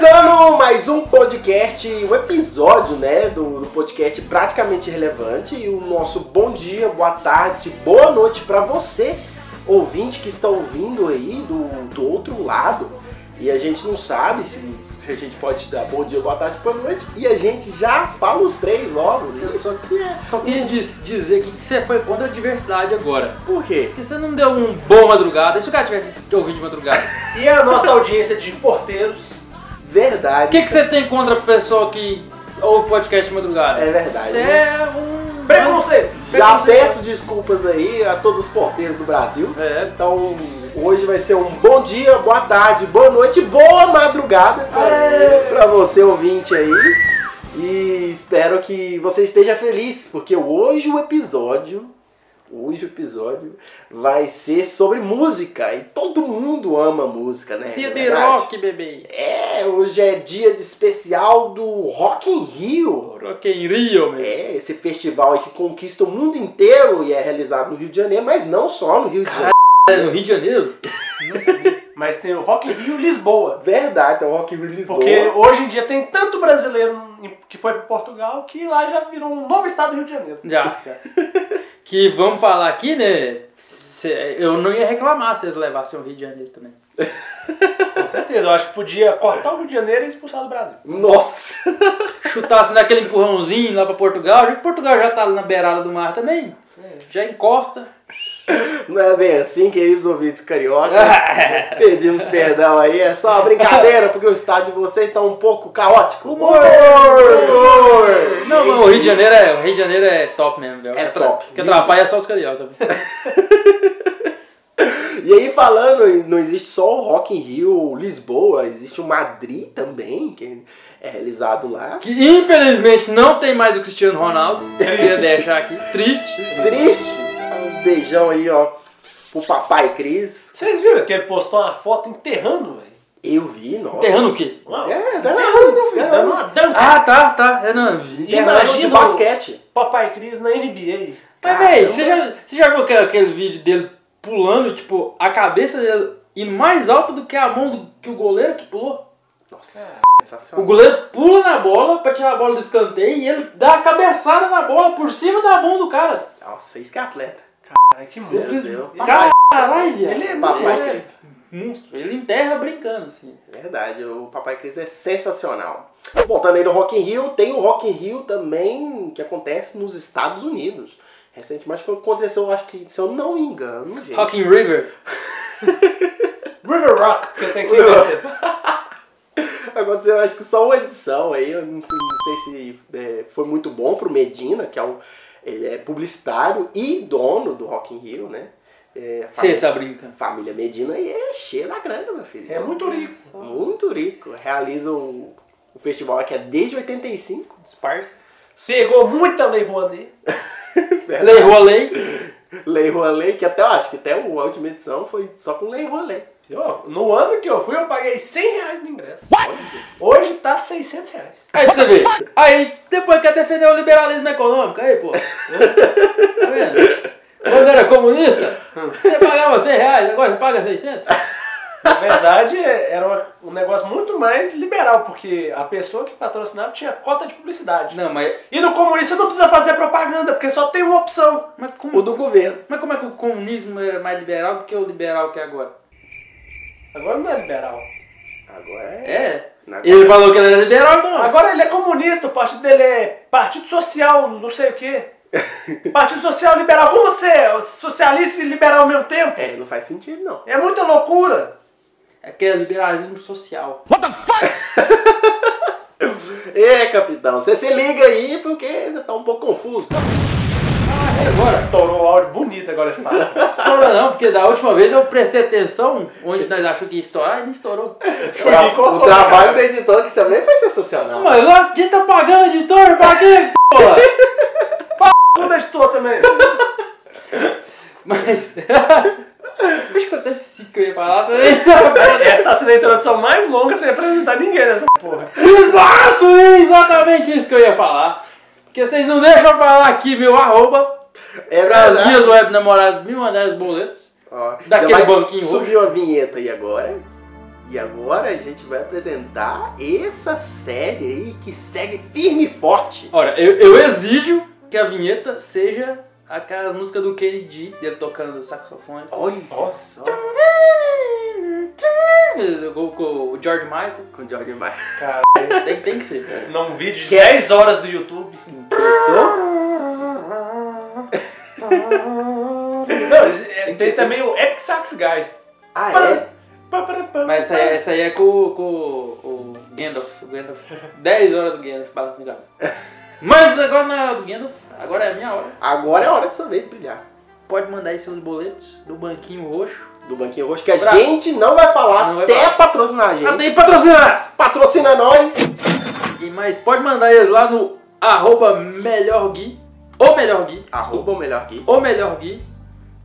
Começando mais um podcast, um episódio, né, do, do podcast praticamente relevante e o nosso bom dia, boa tarde, boa noite para você, ouvinte que está ouvindo aí do, do outro lado. E a gente não sabe se, se a gente pode dar bom dia, boa tarde, boa noite. E a gente já fala os três logo. né? Eu só, é- só queria diz- dizer que que você foi contra a diversidade agora. Por quê? Porque você não deu um bom madrugada. E se o cara tivesse te ouvindo de madrugada? E a nossa audiência de porteiros. O Verdade. que, que você tem contra a pessoa que ouve podcast de madrugada? É verdade, Você né? é um. Preconceito! Já peço desculpas aí a todos os porteiros do Brasil. É. Então, hoje vai ser um bom dia, boa tarde, boa noite, boa madrugada para você ouvinte aí. E espero que você esteja feliz, porque hoje o episódio, hoje o episódio vai ser sobre música e todo mundo ama música, né? Dia é de verdade? rock, bebê. É, hoje é dia de especial do Rock in Rio. Rock in Rio, meu. É, esse festival aí que conquista o mundo inteiro e é realizado no Rio de Janeiro, mas não só no Rio de Janeiro. É no Rio de Janeiro? Mas tem o Rock in Rio Lisboa. Verdade, é o Rock in Rio Lisboa. Porque hoje em dia tem tanto brasileiro que foi para Portugal que lá já virou um novo estado do Rio de Janeiro. Já. que vamos falar aqui, né? Eu não ia reclamar se eles levassem o Rio de Janeiro também. Com certeza. Eu acho que podia cortar o Rio de Janeiro e expulsar do Brasil. Nossa! Chutasse naquele empurrãozinho lá pra Portugal, já que Portugal já tá na beirada do mar também. Já encosta. Não é bem assim, queridos ouvintes cariocas. Pedimos perdão aí, é só uma brincadeira, porque o estádio de vocês está um pouco caótico. Humor! Humor! Não, não, o Rio de Janeiro é, o Rio de Janeiro é top mesmo, velho. É top. Que atrapalha só os cariocas. E aí falando, não existe só o Rock in Rio Lisboa, existe o Madrid também, que é realizado lá. Que infelizmente não tem mais o Cristiano Ronaldo. Queria deixar aqui. Triste. Triste! Um beijão aí, ó, pro papai Cris. Vocês viram que ele postou uma foto enterrando, velho? Eu vi, nossa. Enterrando o quê? É, Dando dando uma dança. Ah, tá, tá. Eu não vi. Enterrando de Imagina o- basquete. Papai Cris na NBA. Mas, véi, você já, você já viu aquele, aquele vídeo dele pulando, tipo, a cabeça dele indo mais alta do que a mão do, que o goleiro que pulou? Nossa, O sensacional. goleiro pula na bola pra tirar a bola do escanteio e ele dá a cabeçada na bola por cima da mão do cara. Nossa, isso que é atleta. Ai, que monstro. Caralho, viado. Ele é Papai ele é Cris. monstro. Ele enterra brincando, assim. Verdade, o Papai Cris é sensacional. Voltando aí no Rock in Rio, tem o Rock in Rio também que acontece nos Estados Unidos. Recentemente que aconteceu, acho que, se eu não me engano, gente. Rock in River. River Rock, porque tem que ir. Aconteceu, acho que só uma edição aí, eu não sei, não sei se é, foi muito bom pro Medina, que é o, ele é publicitário e dono do Rock in Rio, né? É, Você tá brincando. família Medina e é cheia da grana, meu filho. É muito rico. Muito rico. Realiza o, o festival que é desde 85. Disparce. Pegou muita Lei Rouanet. Lei Rolei. Lei Rolê, que até eu acho que até a última edição foi só com Lei Rolê. Eu, no ano que eu fui, eu paguei 100 reais no ingresso. Hoje tá 600 reais. Aí pra você ver. Aí depois quer defender o liberalismo econômico. Aí, pô. Tá vendo? Quando era comunista, você pagava 100 reais, agora você paga 600. Na verdade, era um negócio muito mais liberal, porque a pessoa que patrocinava tinha cota de publicidade. Não, mas, E no comunista não precisa fazer propaganda, porque só tem uma opção. mas, O como, do governo. mas como é que o comunismo era mais liberal do que o liberal que é agora? Agora não é liberal. Agora é. É. Agora- Ele falou que ele era liberal, não. Agora ele é comunista, o partido dele é Partido Social, não sei o quê. Partido Social Liberal. Como você é socialista e liberal ao mesmo tempo? É, não faz sentido não. É muita loucura. É que é liberalismo social. Ê, capitão, você se liga aí porque você tá um pouco confuso. Agora. Estourou o áudio bonito agora esse papo. Estourou não, porque da última vez eu prestei atenção onde nós achamos que ia estourar e não estourou. O, tra- o trabalho do editor que também foi sensacional. Mas lá gente tá pagando editor pra quê, porra? Tudo editor também. Mas. Acho que eu até esqueci que eu ia falar também. Essa tá sendo a introdução mais longa sem apresentar ninguém nessa porra. Exato, exatamente isso que eu ia falar. Porque vocês não deixam eu falar aqui meu arroba. É As verdade. minhas web namoradas me mandaram os boletos. Ó, Daquele banquinho Subiu a vinheta aí agora. E agora a gente vai apresentar essa série aí que segue firme e forte. Olha, eu, eu exijo que a vinheta seja aquela música do Kennedy, dele tocando saxofone. Olha só. Com, com o George Michael. Com o George Michael. Cara, Tem, tem que ser. num vídeo de Que é? 10 horas do YouTube. Pensou? Não, é, tem também o Epic Sax Guy. Ah, é? Mas essa, aí- essa aí é com, com o Gandalf. O Gandalf. 10 horas do Gandalf balançando. Mas agora não é do Gandalf, agora é a minha hora. Agora é a hora de sua vez brilhar. Pode mandar aí seus boletos do banquinho roxo. Do Banquinho Roxo, que a Pra- gente não vai falar Não vai até falar. patrocinar a gente. Até aí patrocinar! Patrocina nós! E, mas pode mandar eles lá no arroba melhor gui. Ou melhor gui. Arroba o melhor aqui. Ou melhor gui.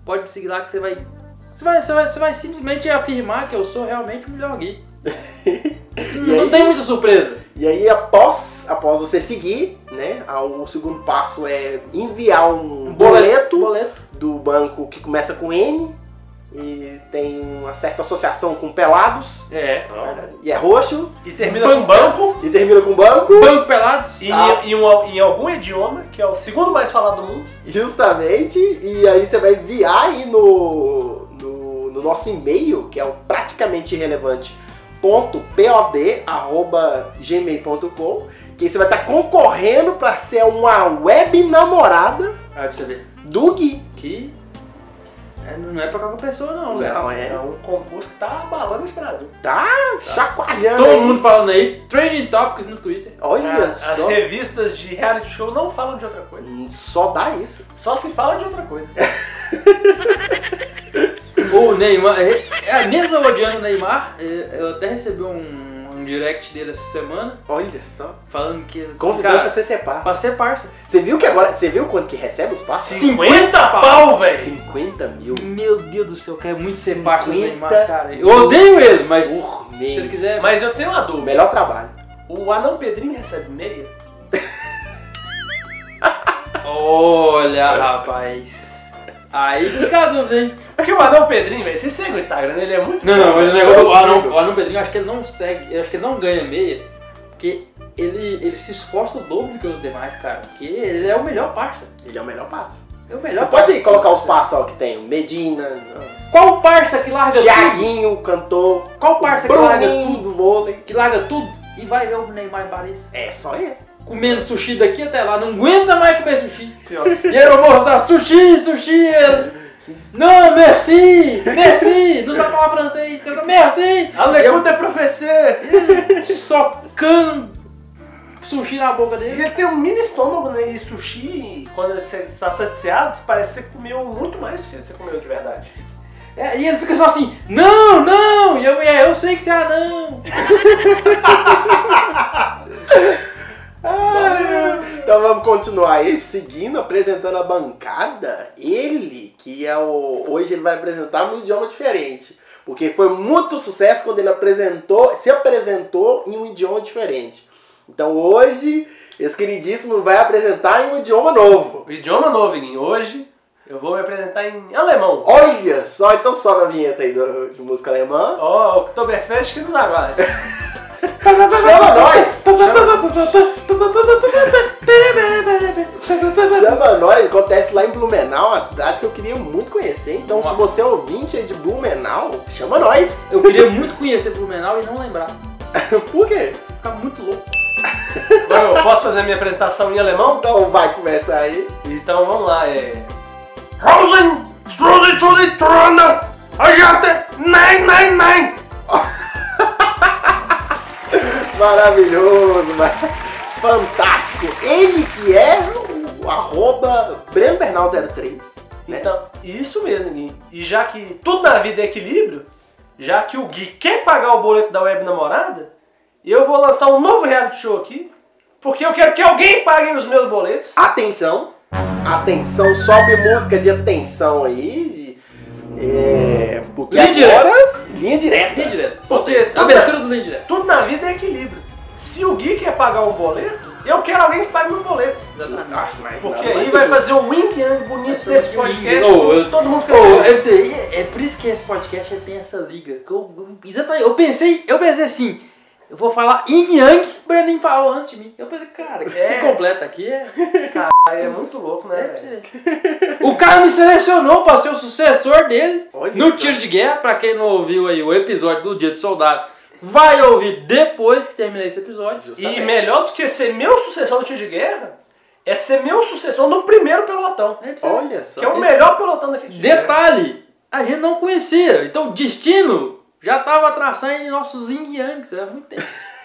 Pode me seguir lá que você vai. Você vai, você vai, você vai simplesmente afirmar que eu sou realmente o melhor gui. não aí? tem muita surpresa. E aí, após, após você seguir, né? O segundo passo é enviar um, boleto, Boleto. do banco que começa com N e tem uma certa associação com pelados. É. E é roxo E termina com banco. e termina com banco. Banco pelados. E Ah. em, em um- em algum idioma, que é o segundo mais falado do mundo. Justamente, e aí você vai enviar aí no, no, no nosso e-mail, que é o praticamente irrelevante gmail.com que você vai estar concorrendo para ser uma web namorada Aí pra você ver. do Gui. Que é, não é pra qualquer pessoa não, né? Não, É é. um concurso que tá abalando esse Brasil. Tá chacoalhando Todo aí. mundo falando aí. Trending Topics no Twitter. Olha As as só. revistas de reality show não falam de outra coisa. Hum, Só dá isso. Só se fala de outra coisa. O Neymar, é, é mesmo eu odiando o Neymar, é, eu até recebi um, um direct dele essa semana, Olha só. falando que. Convidando pra você ser par. pra ser parça. Você viu que agora. Você viu quanto que recebe os passos? 50 pau, velho! 50 mil. Meu Deus do céu, quero muito ser parça do 50 Neymar, cara. Eu odeio ele, mas por se mês. ele quiser. Mas eu tenho uma dúvida. melhor trabalho. O anão Pedrinho recebe meia? Olha, rapaz. Aí fica a dúvida, hein? Porque o anão Pedrinho, velho, você segue o Instagram dele, é muito Não, não, mas o negócio do Anão, o Anão Pedrinho, eu acho que ele não segue, eu acho que ele não ganha meia, porque ele, ele se esforça o dobro do que os demais, cara. Porque ele é o melhor parça. Ele é o melhor passo. É o melhor Você pode parça. colocar os passos ó, que tem. Medina, Qual parça que larga tudo? Tiaguinho, o cantor, Qual parça que larga tudo? do vôlei. Que larga tudo e vai ver o Neymar em Paris? É só ele. Comendo sushi daqui até lá, não aguenta mais comer sushi. Pior. E aí eu vou mostrar sushi, sushi. ele, Não, merci, merci. Não sabe falar francês, merci. A lecuta é professor! Socando sushi na boca dele. ele tem um mini estômago, né? E sushi, quando você está saciado, parece que você comeu muito mais do que você comeu de verdade. É, e ele fica só assim, não, não. E eu, é, eu sei que você é anão. Continuar aí, seguindo, apresentando a bancada. Ele, que é o. Hoje ele vai apresentar num idioma diferente. Porque foi muito sucesso quando ele apresentou, se apresentou em um idioma diferente. Então hoje, esse queridíssimo vai apresentar em um idioma novo. O idioma novo, Guinho. Hoje eu vou me apresentar em alemão. Olha só, então sobe a vinheta aí do- de música alemã. Ó, Oktoberfest que nos aguarda. Chama nós! Chama nós, acontece lá em Blumenau, uma cidade que eu queria muito conhecer. Então, se Nossa. você é ouvinte aí de Blumenau, chama nós. Eu queria muito conhecer Blumenau e não lembrar. Por quê? Ficar muito louco. Eu posso fazer a minha apresentação em alemão? Então vai começar aí. Então vamos lá, é. Rosen, Strudi, Strudi, Tranda, Agente, Nein, Nein, Nein! Maravilhoso, mas fantástico. Ele que é o arroba BrenoBernal03. Né? Então, isso mesmo, Gui. E já que tudo na vida é equilíbrio, já que o Gui quer pagar o boleto da web namorada, eu vou lançar um novo reality show aqui, porque eu quero que alguém pague os meus boletos. Atenção, atenção, sobe música de atenção aí. É, porque Linha agora, linha direta. Linha direta. Porque tudo Abertura do linha direta. Tudo na vida é equilíbrio. Se o Gui quer pagar um boleto, Eu quero alguém que pague meu boleto. Mas Porque aí vai fazer um yin yang bonito yin podcast. todo mundo fica feliz. eu sei, é, é por isso que esse podcast tem essa liga. eu- exatamente, eu pensei, eu pensei assim, eu vou falar Yin Yang, o Breninho falou antes de mim. Eu pensei, cara, É. se completa aqui é. Aí é muito louco, né? é o cara me selecionou pra ser o sucessor dele Olha no só. tiro de guerra. Pra quem não ouviu aí o episódio do Dia do Soldado, vai ouvir depois que terminar esse episódio. E Justamente. melhor do que ser meu sucessor no tiro de guerra, é ser meu sucessor no primeiro pelotão. É. Olha só. Que é o melhor pelotão daquele. Detalhe, a gente não conhecia. Então destino já tava traçando nossos Yin Yangs há muito tempo.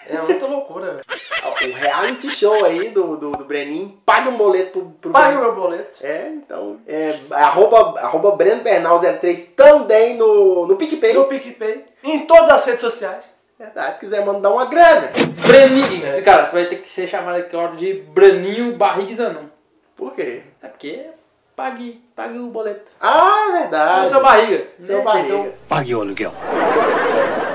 É muita loucura, velho. O reality show aí do, do, do Breninho, pague um boleto pro, pro Pague Breninho. meu boleto. É, então. É, arroba, arroba Breno Bernal03 também no, no PicPay. No PicPay. Em todas as redes sociais. Verdade, quiser mandar uma grana. Breninho. É. Cara, você vai ter que ser chamado aqui de Breninho Barriga Zanon. Por quê? É porque pague, pague o boleto. Ah, Ah, verdade. seu barriga. Seu né? barriga. Pague o aluguel.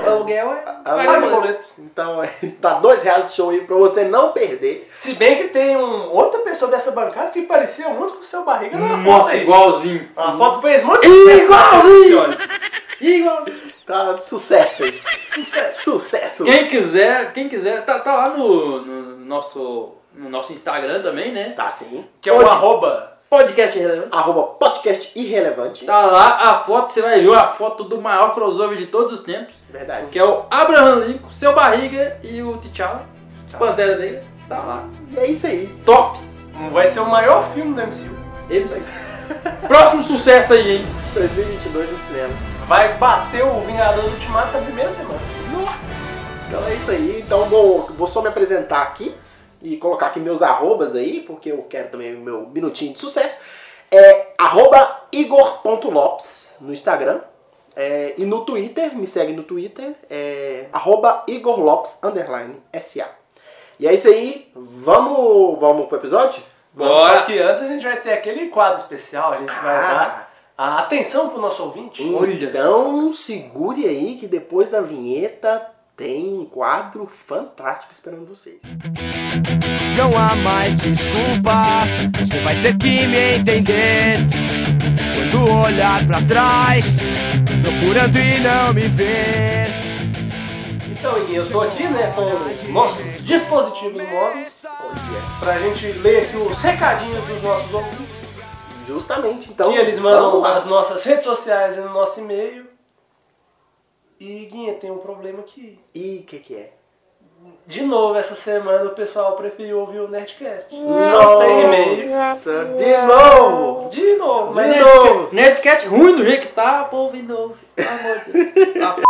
Seu aluguel é. Ah, pague Pague o o boleto. boleto. Então, é, tá dois reality show aí pra você não perder. Se bem que tem um, outra pessoa dessa bancada que parecia muito com o seu barriga na foto aí. igualzinho. A foto fez muito Igualzinho! senhores. Igualzinho. Tá de sucesso aí. Sucesso. Sucesso. Quem quiser, quem quiser, tá, tá lá no, no nosso, no nosso Instagram também, né? Tá sim. Que é o Pode. arroba. Podcast Relevante. Arroba podcast irrelevante. Tá lá a foto, você vai ver a foto do maior crossover de todos os tempos, Verdade. que é o Abraham Lincoln, seu barriga e o T'Challa, Pantera Negra. Tá lá. E é isso aí. Top! Vai ser o maior filme do MCU. MC. Próximo sucesso aí, hein? 2022 no cinema. Vai bater o Vingador do Ultimato na primeira semana. Então é isso aí. Então vou, vou só me apresentar aqui e colocar aqui meus arrobas aí, porque eu quero também o meu minutinho de sucesso. É arroba igor.lopes no Instagram. É, e no Twitter, me segue no Twitter, é arroba Igor Lopes, underline, SA. E é isso aí, vamos, vamos pro episódio? Bora. Só que antes a gente vai ter aquele quadro especial. A gente vai Ah. dar a atenção pro nosso ouvinte. Então segure aí que depois da vinheta tem um quadro fantástico esperando vocês. Não há mais desculpas, você vai ter que me entender. Quando olhar pra trás, procurando e não me ver. Então, Iguinho, eu tô aqui né, com nossos dispositivos móveis pra gente ler aqui os recadinhos dos nossos ouvintes. Justamente, então. que eles mandam nas nossas redes sociais e no nosso e-mail. E, Guinha, tem um problema aqui. E o que, que é? De novo, essa semana o pessoal preferiu ouvir o Nerdcast. Nossa, tem e-mail. de novo! De novo, De mas novo. Nerdcast, Nerdcast ruim do jeito que tá, povo de novo. Pelo amor de Deus.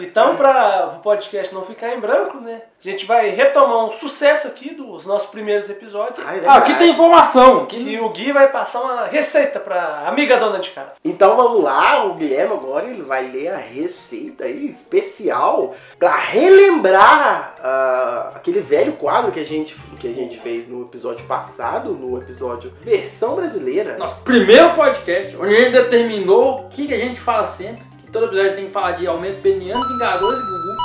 Então, para o podcast não ficar em branco, né? A gente vai retomar um sucesso aqui dos nossos primeiros episódios. Ah, é Ah, aqui tem informação. Aqui Que o Gui vai passar uma receita pra amiga dona de casa. Então vamos lá, o Guilherme agora ele vai ler a receita aí especial para relembrar ah, aquele velho quadro que a, gente, que a gente fez no episódio passado, no episódio versão brasileira. Nosso primeiro podcast, onde a gente determinou o que, que a gente fala sempre. Que todo episódio tem que falar de aumento peniano, vingadores e Gugu.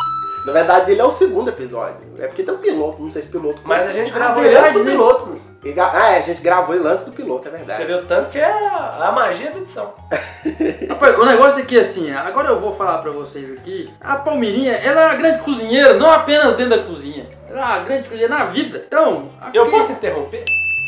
Na verdade, ele é o segundo episódio. É porque tem um piloto, não sei se piloto. Mas a gente Ah, gravou verdade, ele antes do né? piloto. né? E Ah, é, a gente gravou ele antes do piloto, é verdade. Você viu tanto que é a, magia da edição. Rapaz, o negócio aqui é assim, agora eu vou falar pra vocês aqui. A Palmirinha, ela é uma grande cozinheira, não apenas dentro da cozinha. Ela é uma grande cozinheira na vida. Então, aqui... Eu posso interromper?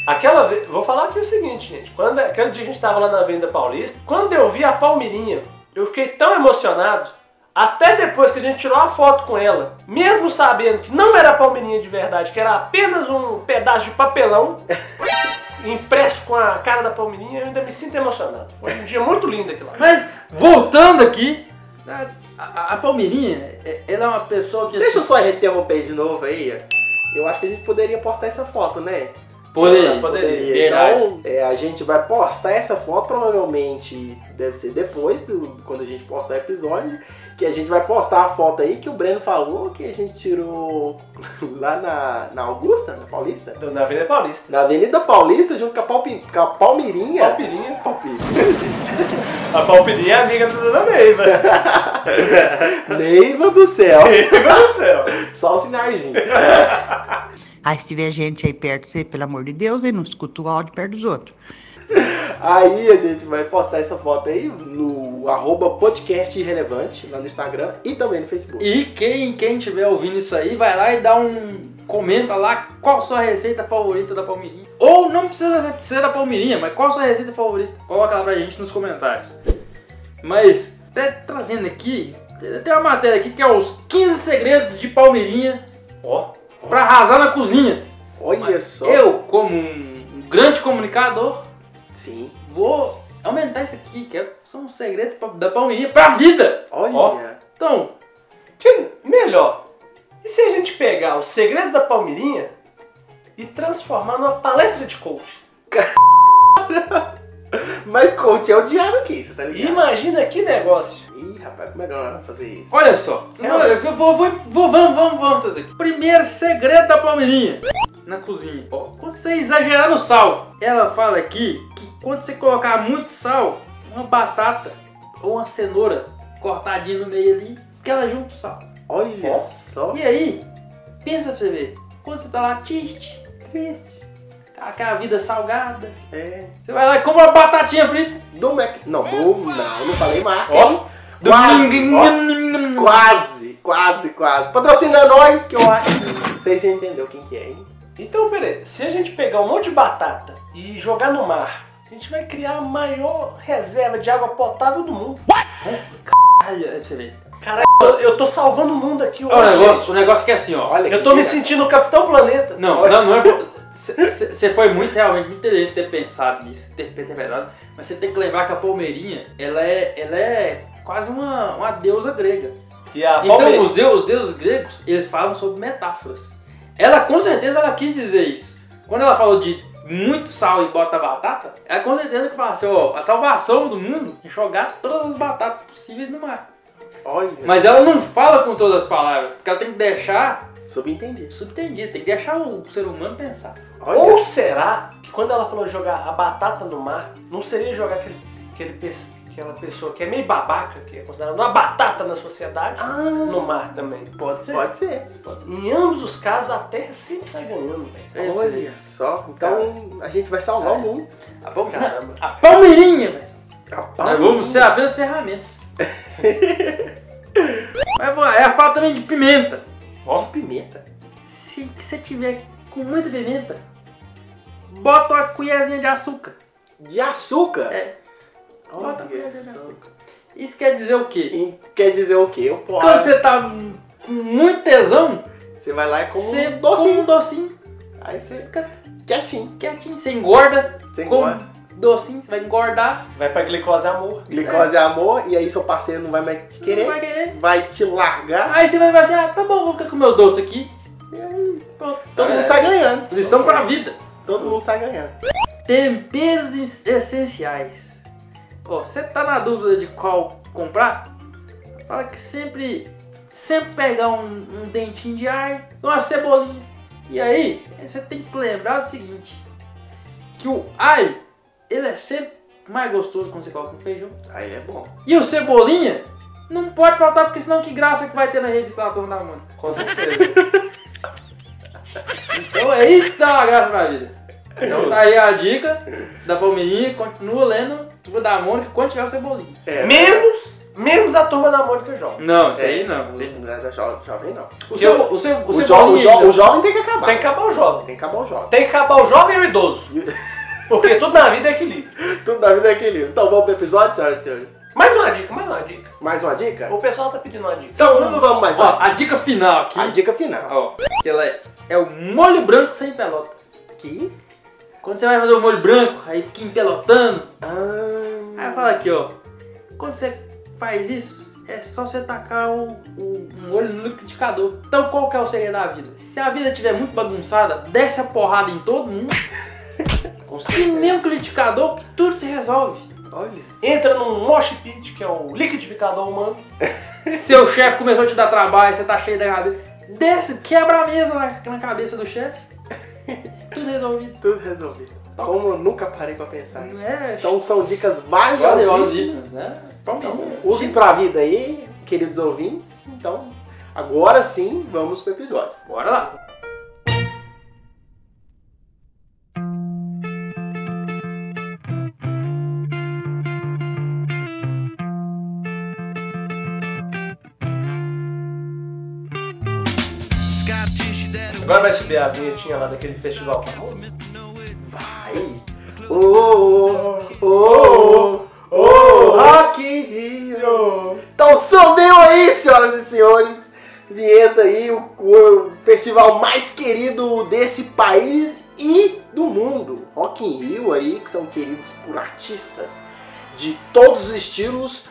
Aquela vez, vou falar aqui o seguinte, gente. Quando, aquele dia que a gente tava lá na Avenida Paulista, quando eu vi a Palmirinha, eu fiquei tão emocionado, até depois que a gente tirou a foto com ela, mesmo sabendo que não era a Palmirinha de verdade, que era apenas um pedaço de papelão impresso com a cara da Palmirinha, eu ainda me sinto emocionado. Foi um dia muito lindo aquilo lá. Mas, voltando aqui, a, a- a Palmirinha, é- ela é uma pessoa que... Deixa eu só interromper de novo aí. Eu acho que a gente poderia postar essa foto, né? Poderia, Poderia. Então, é, a gente vai postar essa foto, provavelmente deve ser depois, do, quando a gente postar o episódio, que a gente vai postar a foto aí que o Breno falou que a gente tirou lá na, na Augusta, na Paulista. Na Avenida Paulista. Na Avenida Paulista, junto com a, Palpi, com a Palmirinha. Palmirinha. Palmirinha. A Palmirinha é amiga do Dona Neiva. Neiva do céu. Neiva do céu. Só o sinarzinho. Aí se tiver gente aí perto, você, pelo amor de Deus, aí não escuta o áudio perto dos outros. Aí a gente vai postar essa foto aí no arroba podcast irrelevante lá no Instagram e também no Facebook. E quem, quem tiver ouvindo isso aí, vai lá e dá um. Comenta lá qual sua receita favorita da palmeirinha. Ou não precisa ser da palmeirinha, mas qual sua receita favorita? Coloca lá pra gente nos comentários. Mas, até trazendo aqui, tem uma matéria aqui que é os 15 segredos de palmeirinha Ó, pra arrasar na cozinha. Olha só. Eu, como um grande comunicador, Sim. vou aumentar isso aqui, que é- são os segredos da palmeirinha pra vida. Olha. Ó. Então, melhor. E se a gente pegar os segredos da Palmeirinha e transformar numa palestra de coach? Mas coach é odiado aqui, você tá ligado? Imagina que negócio. Rapaz, como é que vamos fazer isso? Olha só, É, eu, eu vou, vou- vou- vamos, vamos, vamos fazer aqui. Primeiro segredo da Palmeirinha na cozinha. Ó, Quando você exagerar no sal, ela fala aqui que quando você colocar muito sal, uma batata ou uma cenoura cortadinha no meio ali, que ela junta o sal. Olha Ó. só. E aí, pensa pra você ver, quando você tá lá triste, triste, aquela vida salgada, É. você vai lá e compra uma batatinha frita. Do Mac. Não, do. Não, não falei marca. Ó. Quase, ó. Quase, quase, quase. Patrocina nós, que eu acho vocês já entenderam quem que é, hein? Então, peraí, se a gente pegar um monte de batata e jogar no mar, a gente vai criar a maior reserva de água potável do mundo. É você vê. Caralho, eu, tô salvando o mundo aqui Olha o hoje. negócio, o negócio que é assim, ó. Olha Eu tô me sentindo o Capitão Planeta. Não, Olha. não, não é. Você foi muito, realmente, muito inteligente ter pensado nisso, ter interpretado. Mas você tem que lembrar que a Palmeirinha, ela é, ela é quase uma, uma deusa grega. E a Então, os, deus, os deuses gregos, eles falam sobre metáforas. Ela, com certeza, ela quis dizer isso. Quando ela falou de muito sal e bota batata, ela com certeza que fala assim, ó, a salvação do mundo é jogar todas as batatas possíveis no mar. Olha. Mas ela não fala com todas as palavras, porque ela tem que deixar Subentendido. subtendido, tem que deixar o ser humano pensar. Olha. Ou será que quando ela falou jogar a batata no mar, não seria jogar aquele, aquele aquela pessoa que é meio babaca, que é considerada uma batata na sociedade, Ah, no mar também? Pode ser. pode ser. Em ambos os casos, a Terra sempre sai ganhando, velho. É, Olha só. Então a gente vai salvar o mundo. A, Palme- Caramba. a Palmeirinha, velho. Rapaz, Nós vamos ser apenas ferramentas. Mas é a falta também de pimenta. Ó, pimenta. Se você tiver com muita pimenta, bota uma colherzinha de açúcar. De açúcar. É. Olha só. açúcar. Isso quer dizer o quê? E quer dizer o quê? Eu Quando posso. você tá com muito tesão, Você vai lá e come você um come docinho. um docinho, Aí você fica quietinho. quietinho, você engorda, Você come engorda. docinho, você vai engordar. Vai pra glicose amor. Glicose é amor, e aí seu parceiro não vai mais te Não querer, vai querer. vai te largar, Aí você vai falar assim, ah, tá bom, vou ficar com meus doces aqui. e aí Pronto. todo É, mundo sai ganhando. Lição pra vida. Todo mundo sai ganhando. Temperos es- essenciais. Ó, você tá na dúvida de qual comprar? Fala que sempre, sempre pegar um, um dentinho de alho, uma cebolinha. E aí, você tem que lembrar do seguinte, que o alho, ele é sempre mais gostoso quando você coloca no feijão. Aí é bom. E o cebolinha, não pode faltar, porque senão que graça que vai ter na revista da Turma da Mônica. Com certeza. Então é isso que dá uma graça pra vida. Então tá aí a dica da Palmeirinha, continua lendo Turma da Mônica quando tiver o cebolinha. É. menos, menos a turma da Mônica Jovem. Não, isso É, aí não. Isso aí não. Não é jo- jovem, não. O, seu, o, seu, o, O, jo o, cebolinha jo ainda- o jovem tem que acabar. Tem que acabar o jovem. Tem que acabar o jovem. Tem que acabar o jovem e o idoso. Porque tudo na vida é equilíbrio. Tudo na vida é equilíbrio. Então vamos pro episódio, senhoras e senhores. Mais uma dica, mais uma dica. Mais uma dica? O pessoal tá pedindo uma dica. Então vamos, vamos mais Ó, uma. a dica final aqui, A dica final. ó, que ela é, é o molho branco sem pelota. Aqui. Quando você vai fazer o molho branco, aí fica empelotando. Ah, Aí fala aqui, ó. Quando você faz isso, é só você tacar o, o molho no liquidificador. Então qual que é o segredo da vida? Se a vida estiver muito bagunçada, desce a porrada em todo mundo. E nem um liquidificador, que tudo se resolve. olha. Entra num mosh pit, que é o liquidificador humano. Seu chefe começou a te dar trabalho, você tá cheio da cabeça. Desce, quebra a mesa na, na cabeça do chefe. Tudo resolvido. Tudo resolvido. Como eu nunca parei pra pensar. Não é Então são dicas valiosíssimas, valiosíssimas. né? Então, usem pra vida aí, queridos ouvintes. Então, agora sim, vamos pro episódio. Bora lá. Agora vai subir a vinhetinha lá daquele festival famoso. Vai! Ô, ô, ô, ô, Rock in Rio! Então subiu aí, senhoras e senhores! Vinheta aí, o, o festival mais querido desse país e do mundo. Rock in Rio aí, que são queridos por artistas de todos os estilos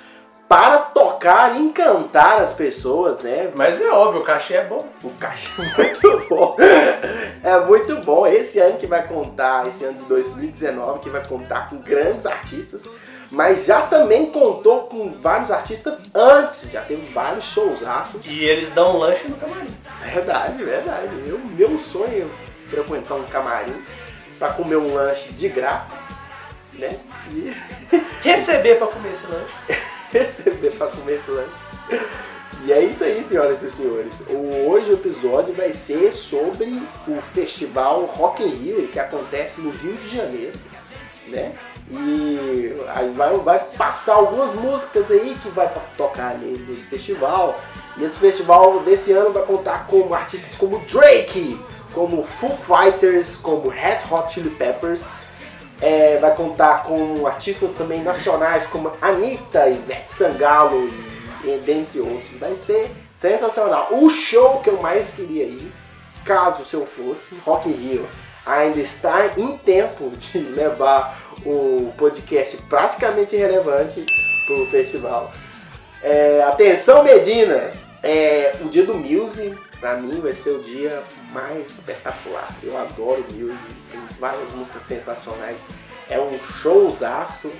para tocar e encantar as pessoas, né? Mas é óbvio, o cachê é bom. O caixa é muito bom. É muito bom. Esse ano que vai contar, esse ano de 2019, que vai contar com grandes artistas, mas já também contou com vários artistas antes, já teve vários shows E eles dão um lanche no camarim. Verdade, verdade. Eu, meu sonho é frequentar um camarim para comer um lanche de graça, né? E Receber pra comer esse lanche. receber para comer esse lanche. E é isso aí, senhoras e senhores. Hoje o episódio vai ser sobre o festival Rock in Rio, que acontece no Rio de Janeiro, né? E aí vai, vai passar algumas músicas aí que vai tocar nesse festival. E esse festival desse ano vai contar com artistas como Drake, como Foo Fighters, como Red Hot Chili Peppers, é, vai contar com artistas também nacionais como Anitta, Ivete Sangalo e, dentre outros. Vai ser sensacional. O show que eu mais queria ir, caso eu fosse, Rock in Rio, ainda está em tempo de levar o podcast praticamente irrelevante para o festival. É, atenção Medina, é, o dia do Muse pra mim vai ser o dia mais espetacular. Eu adoro Muse, tem várias músicas sensacionais. É um showzaço.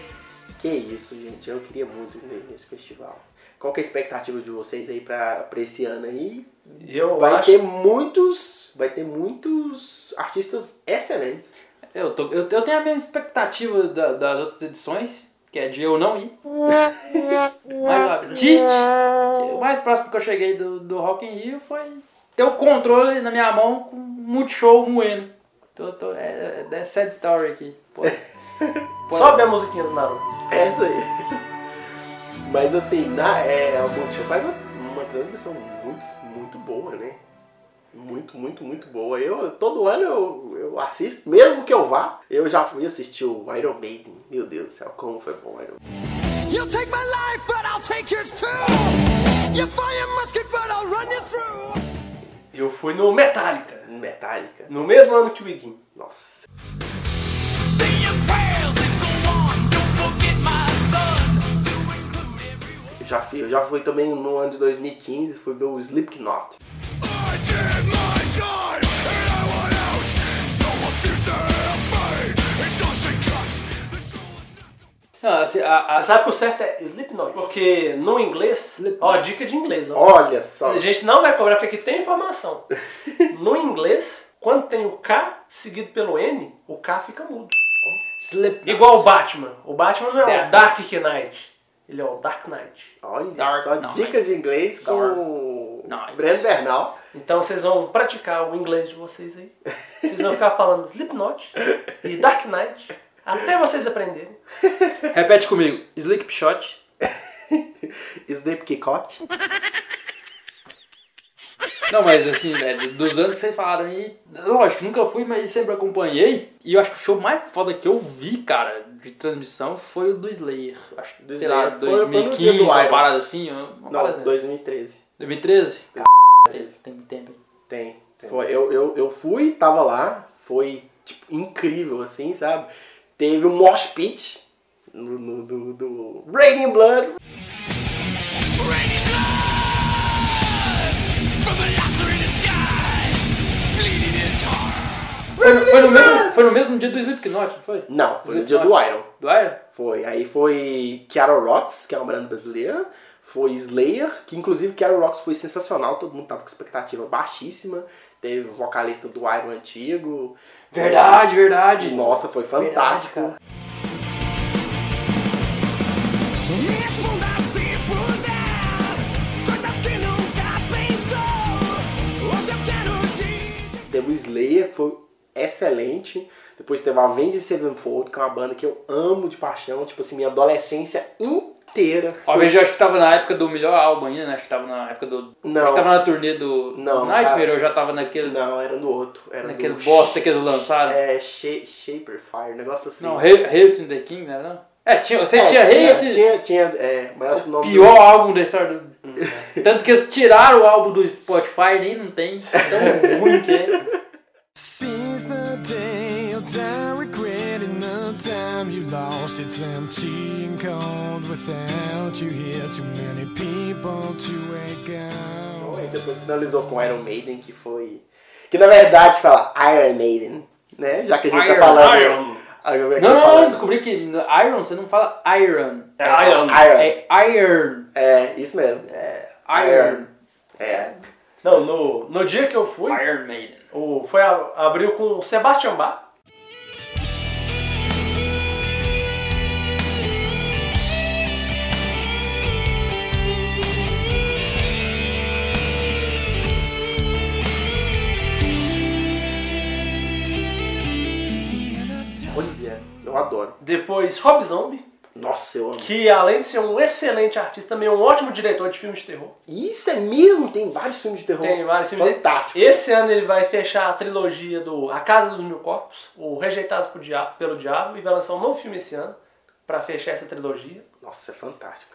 Que isso, gente, eu queria muito ver nesse festival. Qual que é a expectativa de vocês aí pra, pra esse ano aí? Eu Vai acho. ter muitos, vai ter muitos artistas excelentes. Eu, tô, eu, eu tenho a mesma expectativa da- das outras edições, que é de eu não ir. Mas o artista, que o mais próximo que eu cheguei do, do Rock in Rio foi ter o controle na minha mão com um multishow moendo. Tô, tô, é, é sad story aqui. Pô, pô, Sobe a musiquinha do Naruto. É isso aí. Mas assim, na, é, o Multishow faz uma, uma transmissão muito, muito boa, né? Muito, muito, muito boa. Eu, todo ano eu, eu assisto, mesmo que eu vá, eu já fui assistir o Iron Maiden. Meu Deus do céu, como foi bom o Iron Maiden. You'll take my life, but I'll take yours too. You fire musket, but I'll run you through. Eu fui no Metallica. Metallica. No mesmo ano que o Iguinho. Nossa. Eu já fui, eu já fui também no ano de 2015, fui ver o Slipknot. I Não, assim, a, a, Você sabe que o certo é Slipknot. Porque no inglês. Slipknot. Ó, dica de inglês, ó. Olha só. A gente não vai cobrar porque aqui tem informação. No inglês, quando tem o K seguido pelo N, o K fica mudo. Slipknot. Igual o Batman. O Batman não é É. o Dark Knight. Ele é o Dark Knight. Olha Dark só, Knight. dicas de inglês com Dark o Knight. Breno Bernal. Então vocês vão praticar o inglês de vocês aí. Vocês vão ficar falando Slipknot e Dark Knight até vocês aprenderem. Repete comigo. Slipshot. Slipknot. Não, mas assim, velho, dos anos que vocês falaram aí, lógico, nunca fui, mas sempre acompanhei. E eu acho que o show mais foda que eu vi, cara, de transmissão foi o do Slayer. Acho que, Do sei lá, Slayer. Foi- foi no dia 2015, do uma parada assim. Uma Não, parada assim. 2013. 2013? Tem tempo. aí. Tem. Foi, eu, eu, eu fui, tava lá, foi tipo, incrível, assim, sabe? Teve um mosh pit no, no- do, do Raining Blood. Raining. Foi, no- foi no mesmo, foi no mesmo dia do Slipknot, não foi? Não, foi no dia do Iron. Do Iron? Foi. Aí foi Kiara Rocks, que é uma banda brasileira. Foi Slayer, que inclusive Kiara Rocks foi sensacional, todo mundo tava com expectativa baixíssima. Teve o vocalista do Iron antigo. Verdade, verdade. Nossa, foi fantástico. Teve o Slayer, que foi excelente. Depois teve a Avenged Sevenfold, que é uma banda que eu amo de paixão. Tipo assim, minha adolescência inteira. Ó, eu acho que tava na época do melhor álbum ainda, né? Acho que tava na época do. Acho Não. que tava na turnê do, Não, do Nightmare, ou já tava naquele, Não, era no outro. Era naquele no... bosta que eles lançaram. É, Sha- Shaper Fire, negócio assim. Não, Hail Hail to the King, não era não? É, tinha, você É, tinha tinha, Hail tinha, tinha, é, mas acho que o nome pior álbum da história do. Tanto que eles tiraram o álbum do Spotify, nem não tem. Tão ruim que é. Since the day of time you lost, it's empty and cold without you here. Too many people to wake up. E depois finalizou com Iron Maiden, que foi... Que na verdade fala Iron Maiden, né? Já que a gente Iron, tá falando... Iron. Ah, é Não, eu não, não, descobri que Iron você não fala Iron. É Iron. Iron. É Iron. É, isso mesmo. Iron. É. Não, no, no dia que eu fui, Iron Maiden. o, foi a- abriu com o Sebastian Bach. Eu adoro. Depois Rob Zombie, Nossa, eu amo. que além de ser um excelente artista, também é um ótimo diretor de filmes de terror. Isso é mesmo? Tem vários filmes de terror. Tem vários filmes de Fantástico. Esse ano ele vai fechar a trilogia do A Casa dos Mil Corpos, o Rejeitados pelo Diabo, e vai lançar um novo filme esse ano pra fechar essa trilogia. Nossa, é fantástico.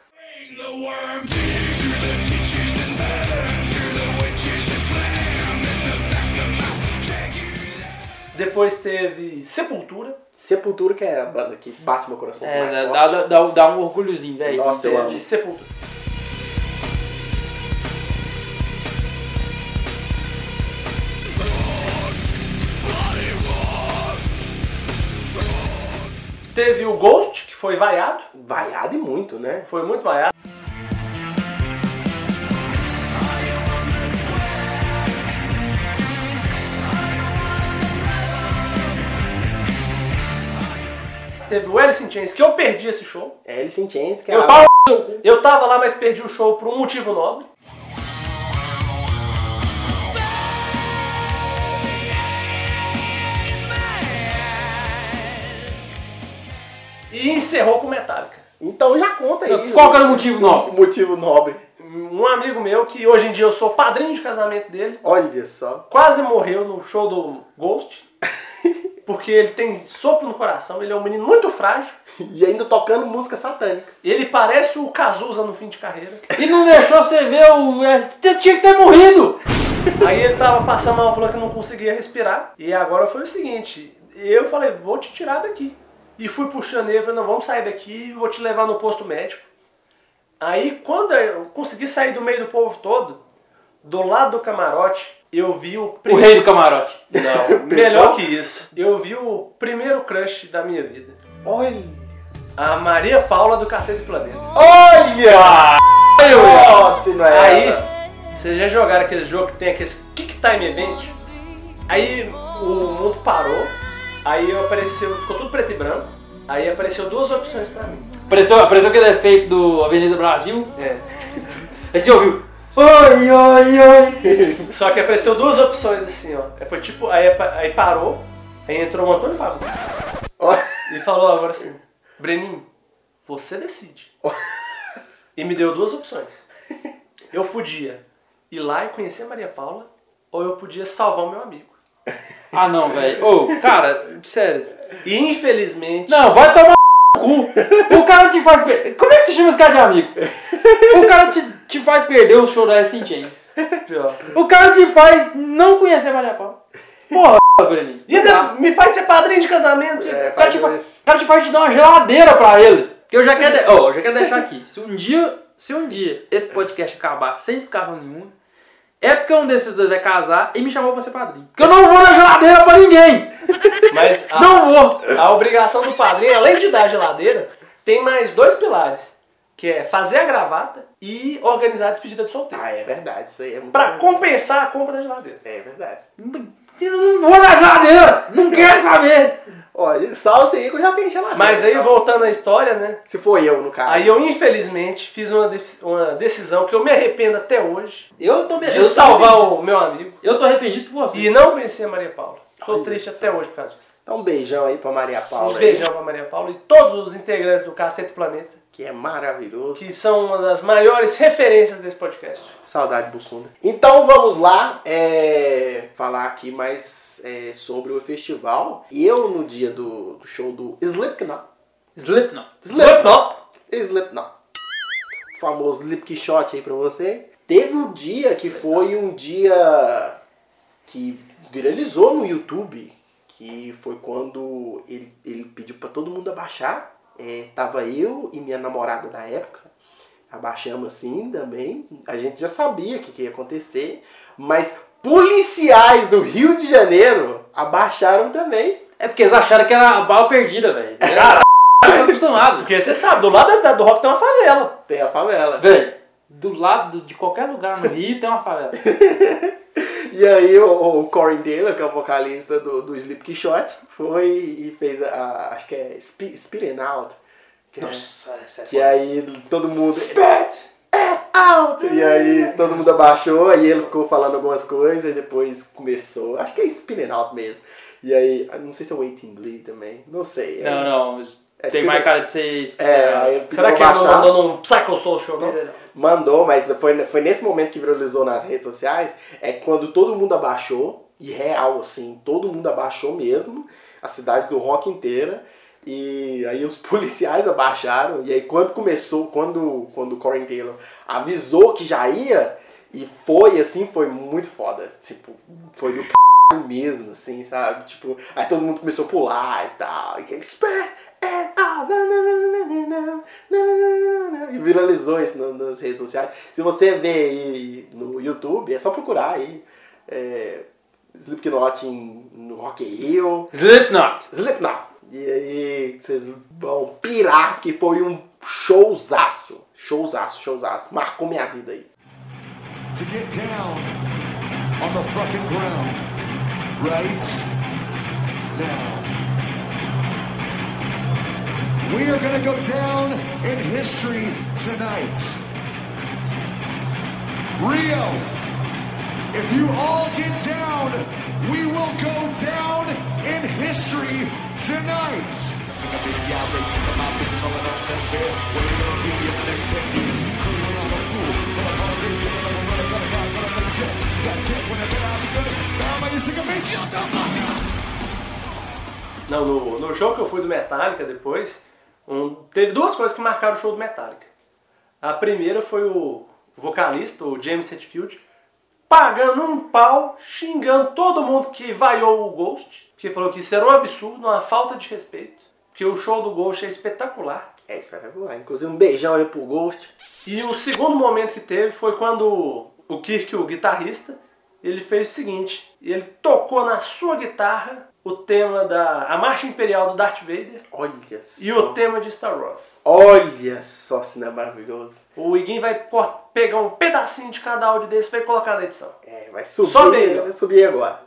Depois teve Sepultura, Sepultura, que é a banda que bate meu coração É, mais dá, forte. dá, dá, dá um orgulhozinho, velho. Nossa, eu amo. de Sepultura. Teve o Ghost, que foi vaiado, Vaiado e muito, né? foi muito vaiado. Teve o Alice in Chains, que eu perdi esse show. É Alice in Chains, que é Eu, a... eu tava lá, mas perdi o show por um motivo nobre. E encerrou com Metallica. Então já conta aí. Qual que era o motivo nobre? O motivo nobre. Um amigo meu, que hoje em dia eu sou padrinho de casamento dele, Olha só. quase morreu no show do Ghost. Porque ele tem sopro no coração, ele é um menino muito frágil. E ainda tocando música satânica. Ele parece o Cazuza no fim de carreira. E não deixou você ver o. é, tinha que ter morrido! Aí ele tava passando mal, falou que não conseguia respirar. E agora foi o seguinte, eu falei, vou te tirar daqui. E fui puxando ele, falei, não, vamos sair daqui, vou te levar no posto médico. Aí quando eu consegui sair do meio do povo todo, do lado do camarote, eu vi o O primeiro... rei do camarote. Não, melhor que isso. Eu vi o primeiro crush da minha vida. Olha. A Maria Paula do Cacete Planeta. Olha! Nossa, não é? Aí, vocês já jogaram aquele jogo que tem aquele Kick Time Event? Aí o mundo parou, aí apareceu, ficou tudo preto e branco, aí apareceu duas opções pra mim. Apareceu, apareceu aquele efeito do Avenida Brasil. É. Aí você ouviu. Oi, oi, oi. Só que apareceu duas opções assim, ó. Aí Foi tipo, aí, aí parou, aí entrou o Antônio Fábio e falou agora assim, Breninho, você decide. E me deu duas opções. Eu podia ir lá e conhecer a Maria Paula, ou eu podia salvar o meu amigo. Ah não, velho. Ô, cara, sério. E infelizmente, Não, vai tomar no cu. O cara te faz. Como é que você chama esse cara de amigo? O cara te, te faz perder o show da Chains. pior. O cara te faz não conhecer a Maria Paula. Porra, Breninho. E ainda me faz ser padrinho de casamento. É, O cara, te faz- o cara te faz te dar uma geladeira pra ele. Que eu já quero, de... ó, eu já quero deixar aqui. Se um dia, se um dia esse podcast acabar sem explicação nenhuma, é porque um desses dois vai casar e me chamou pra ser padrinho. Porque eu não vou na geladeira pra ninguém. Mas a, Não vou. a obrigação do padrinho, além de dar a geladeira, tem mais dois pilares. Que é fazer a gravata e organizar a despedida de solteiro. Ah, é verdade. Isso aí é muito Pra verdade. compensar a compra da geladeira. É verdade. Eu não vou na geladeira. Não quero saber. Olha, só você aí que eu já tenho geladeira. Mas aí, então. voltando à história, né? Se for eu, no caso. Aí eu, infelizmente, fiz uma, uma decisão que eu me arrependo até hoje Eu tô me de eu salvar arrependido. o meu amigo Eu tô arrependido por você. e não conhecer a Maria Paula. Sou Olha triste até hoje por causa disso. Então um beijão aí pra Maria Paula. Um aí, beijão pra Maria Paula e todos os integrantes do Cacete Planeta, que é maravilhoso. que são uma das maiores referências desse podcast. Saudade Bussunda. Então vamos lá é, falar aqui mais é, sobre o festival. Eu, no dia do, do show do Slipknot. Slipknot. Slipknot. Slipknot. O famoso Slipknot aí pra vocês. Teve um dia que foi um dia que viralizou no YouTube. Que foi quando ele, ele pediu pra todo mundo abaixar. É, tava eu e minha namorada da época. Abaixamos assim também. A gente já sabia o que, que ia acontecer. Mas policiais do Rio de Janeiro abaixaram também. É porque eles acharam que era bala perdida, velho. Caralho. Eu tô acostumado. Porque você sabe, do lado da cidade do rock tem uma favela. Tem a favela. Velho, do lado de qualquer lugar no Rio tem uma favela. E aí o, o Corin Taylor, que é o vocalista do, do Slipknot, foi e fez a, acho que é Spe- Spitting Out. Que, é- essa é que aí todo mundo... Spit out! E aí todo mundo abaixou, aí ele ficou falando algumas coisas, e depois começou, acho que é Spitting Out mesmo. E aí, não sei se é Waiting Glee também, não sei. Não, não. É Tem mais cara de ser. É, aí ele Será que ele não mandou num Psycho Soul Show, não? Mandou, mas foi, foi nesse momento que viralizou nas redes sociais, é quando todo mundo abaixou, e real, assim, todo mundo abaixou mesmo, a cidade do rock inteira, e aí os policiais abaixaram, e aí quando começou, quando, quando o Corin Taylor avisou que já ia, e foi assim, foi muito foda, tipo, foi do c... mesmo, assim, sabe, tipo, aí todo mundo começou a pular e tal, e ele, "Spare e viralizou isso nas redes sociais. Se você vê aí no YouTube, é só procurar aí. É, Slipknot em, no Rock Hill. Slipknot! Slipknot! E aí vocês vão pirar que foi um showzaço. Showzaço, showzaço. Marcou minha vida aí. To get down on the fucking ground right now. We are going to go down in history tonight. Rio, if you all get down, we will go down in history tonight. Não, no, no que eu fui do Metallica depois, um- teve duas coisas que marcaram o show do Metallica. A primeira foi o vocalista, o James Hetfield, pagando um pau, xingando todo mundo que vaiou o Ghost, que falou que isso era um absurdo, uma falta de respeito, que o show do Ghost é espetacular. É espetacular. Inclusive um beijão aí pro Ghost. E o segundo momento que teve foi quando o Kirk, o guitarrista, ele fez o seguinte, ele tocou na sua guitarra o tema da a marcha imperial do Darth Vader Olha só. e o tema de Star Wars. Olha só é maravilhoso. O Iguin vai pegar um pedacinho de cada áudio desse e vai colocar na edição. É, vai subir. Sobe aí, ó. vai subir agora.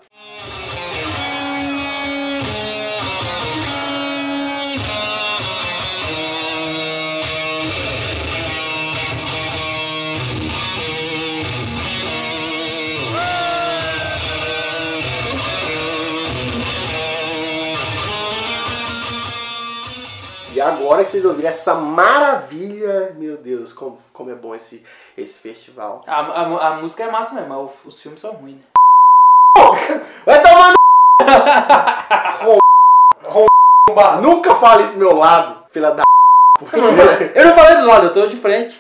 E agora que vocês ouviram essa maravilha, meu Deus, como, como é bom esse, esse festival. A, a, a música é massa mesmo, mas os filmes são ruins. Né? Vai tomar no Rom- Romba. Nunca fale isso do meu lado, filha da Eu não falei do lado, eu tô de frente.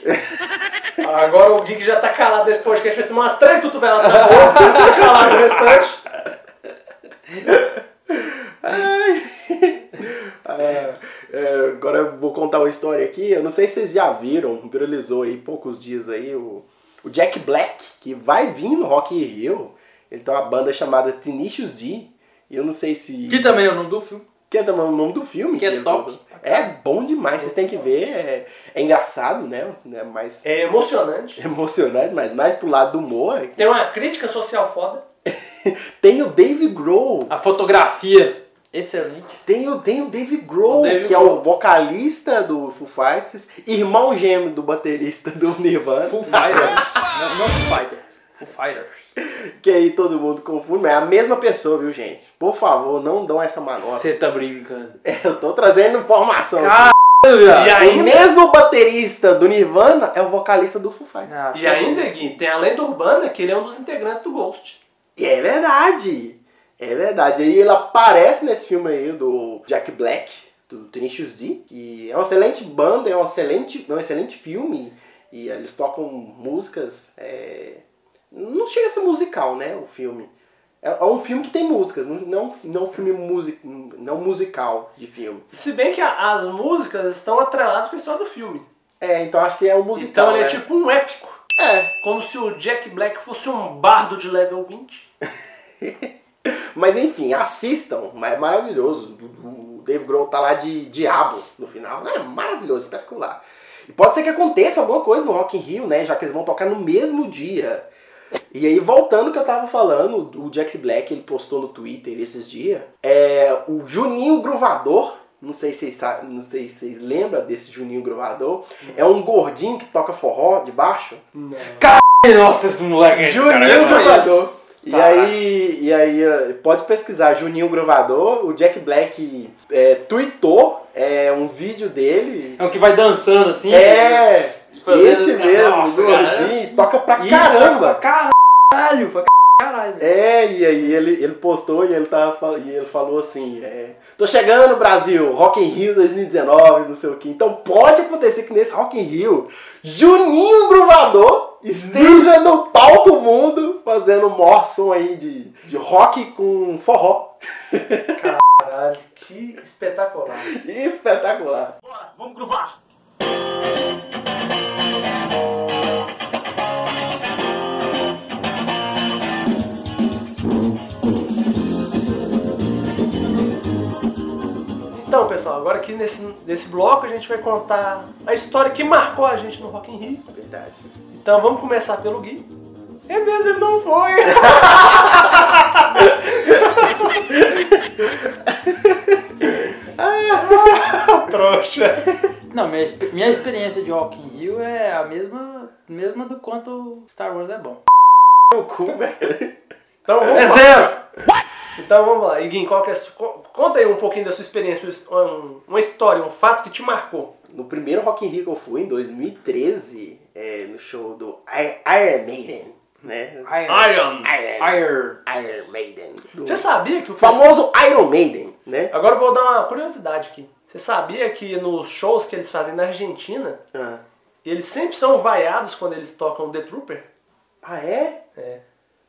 Agora o Geek já tá calado desse podcast, vai tomar umas três cotoveladas na boca, tá calado o restante. É, é, agora eu vou contar uma história aqui. Eu não sei se vocês já viram, viralizou aí poucos dias aí o, o Jack Black, que vai vir no Rock in Rio. Ele tem uma banda chamada Tenacious D. E eu não sei se. Que também é o nome do filme. Que é também o nome do filme. Que é ele top. colocou. É bom demais, vocês têm que ver. É, é engraçado, né? né? Mas É emocionante. emocionante, mas mais pro lado do humor. Tem uma crítica social foda. Tem o Dave Grohl. A fotografia, excelente. Tem o, tem o Dave Grohl, O Dave que é o vocalista do Foo Fighters, irmão gêmeo do baterista do Nirvana. Full Fighters. não, não Full Fighters. Full Fighters. Que aí todo mundo confunde, mas é a mesma pessoa, viu, gente? Por favor, não dão essa manobra. Você tá brincando. Eu tô trazendo informação. Caralho, E viado. O ainda, mesmo baterista do Nirvana é o vocalista do Foo Fighters. Ah, e ainda Gui, tem a lenda urbana que ele é um dos integrantes do Ghost. E é verdade. É verdade. Aí ele aparece nesse filme aí do Jack Black, do Tenacious D, que é uma excelente banda, é um excelente, é um excelente filme. E eles tocam músicas. é, Não chega a ser musical, né? O filme. É é um filme que tem músicas, não, não, um filme music, não musical de filme. Se bem que a- as músicas estão atreladas com a história do filme. É, então acho que é um musical. então ele é né? tipo um épico. É, Como se o Jack Black fosse um bardo de level 20. Mas enfim, assistam, é maravilhoso. O Dave Grohl tá lá de diabo no final, é maravilhoso, espetacular. E pode ser que aconteça alguma coisa no Rock in Rio, né? Já que eles vão tocar no mesmo dia. E aí, voltando ao que eu tava falando, o Jack Black ele postou no Twitter esses dias. É, o Juninho Gruvador, não sei se vocês, não sei se vocês lembram desse Juninho Gruvador, é um gordinho que toca forró de baixo. Nossa, esse moleque é Juninho eu Gruvador. E Tá. aí, e aí, eh, pode pesquisar Juninho Gruvador. O Jack Black é, tweetou é, um vídeo dele. É o que vai dançando assim. É, esse mesmo, Nossa, gordinho, toca pra caramba. Pra caralho, pra caralho. É, e aí ele, ele postou e ele, tava, e ele falou assim, é, tô chegando Brasil, Rock in Rio 2019, não sei o que. Então pode acontecer que nesse Rock in Rio, Juninho Gruvador esteja no palco mundo fazendo um maior som aí de, de rock com forró. Caralho, que espetacular. Espetacular. Bora, vamos gruvar. Então, pessoal, agora aqui nesse, nesse bloco a gente vai contar a história que marcou a gente no Rock in Rio. Verdade. Então vamos começar pelo Gui. É mesmo, ele não foi. Trouxa. Não, minha, minha experiência de Rock in Rio é a mesma, mesma do quanto Star Wars é bom. O cu, velho. Então vamos É lá. zero! Então vamos lá. Iguinho, qual que é a sua- co- conta aí um pouquinho da sua experiência, um- uma história, um fato que te marcou. No primeiro Rock in Rio que eu fui, em 2013, é, no show do Iron Maiden, né? Iron. Iron. Iron. Iron Maiden. Do Você sabia que o famoso Iron Maiden, né? Agora eu vou dar uma curiosidade aqui. Você sabia que nos shows que eles fazem na Argentina, Ah, eles sempre são vaiados quando eles tocam The Trooper? Ah, é?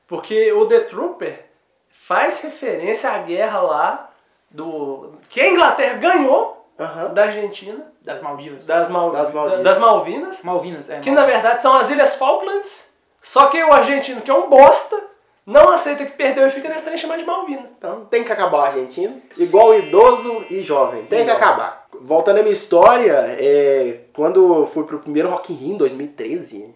Porque o The Trooper faz referência à guerra lá do que a Inglaterra ganhou Aham. da Argentina, Das Maldivas. das, Mal- Das Maldivas. das Malvinas, Malvinas, é. que na verdade são as Ilhas Falklands. Só que o argentino, que é um bosta, não aceita que perdeu e fica nesse trem chamado de Malvina. Então tem que acabar o argentino. Igual idoso e jovem. Tem que acabar. Voltando à minha história, é, quando eu fui pro primeiro Rock in Rio em 2013,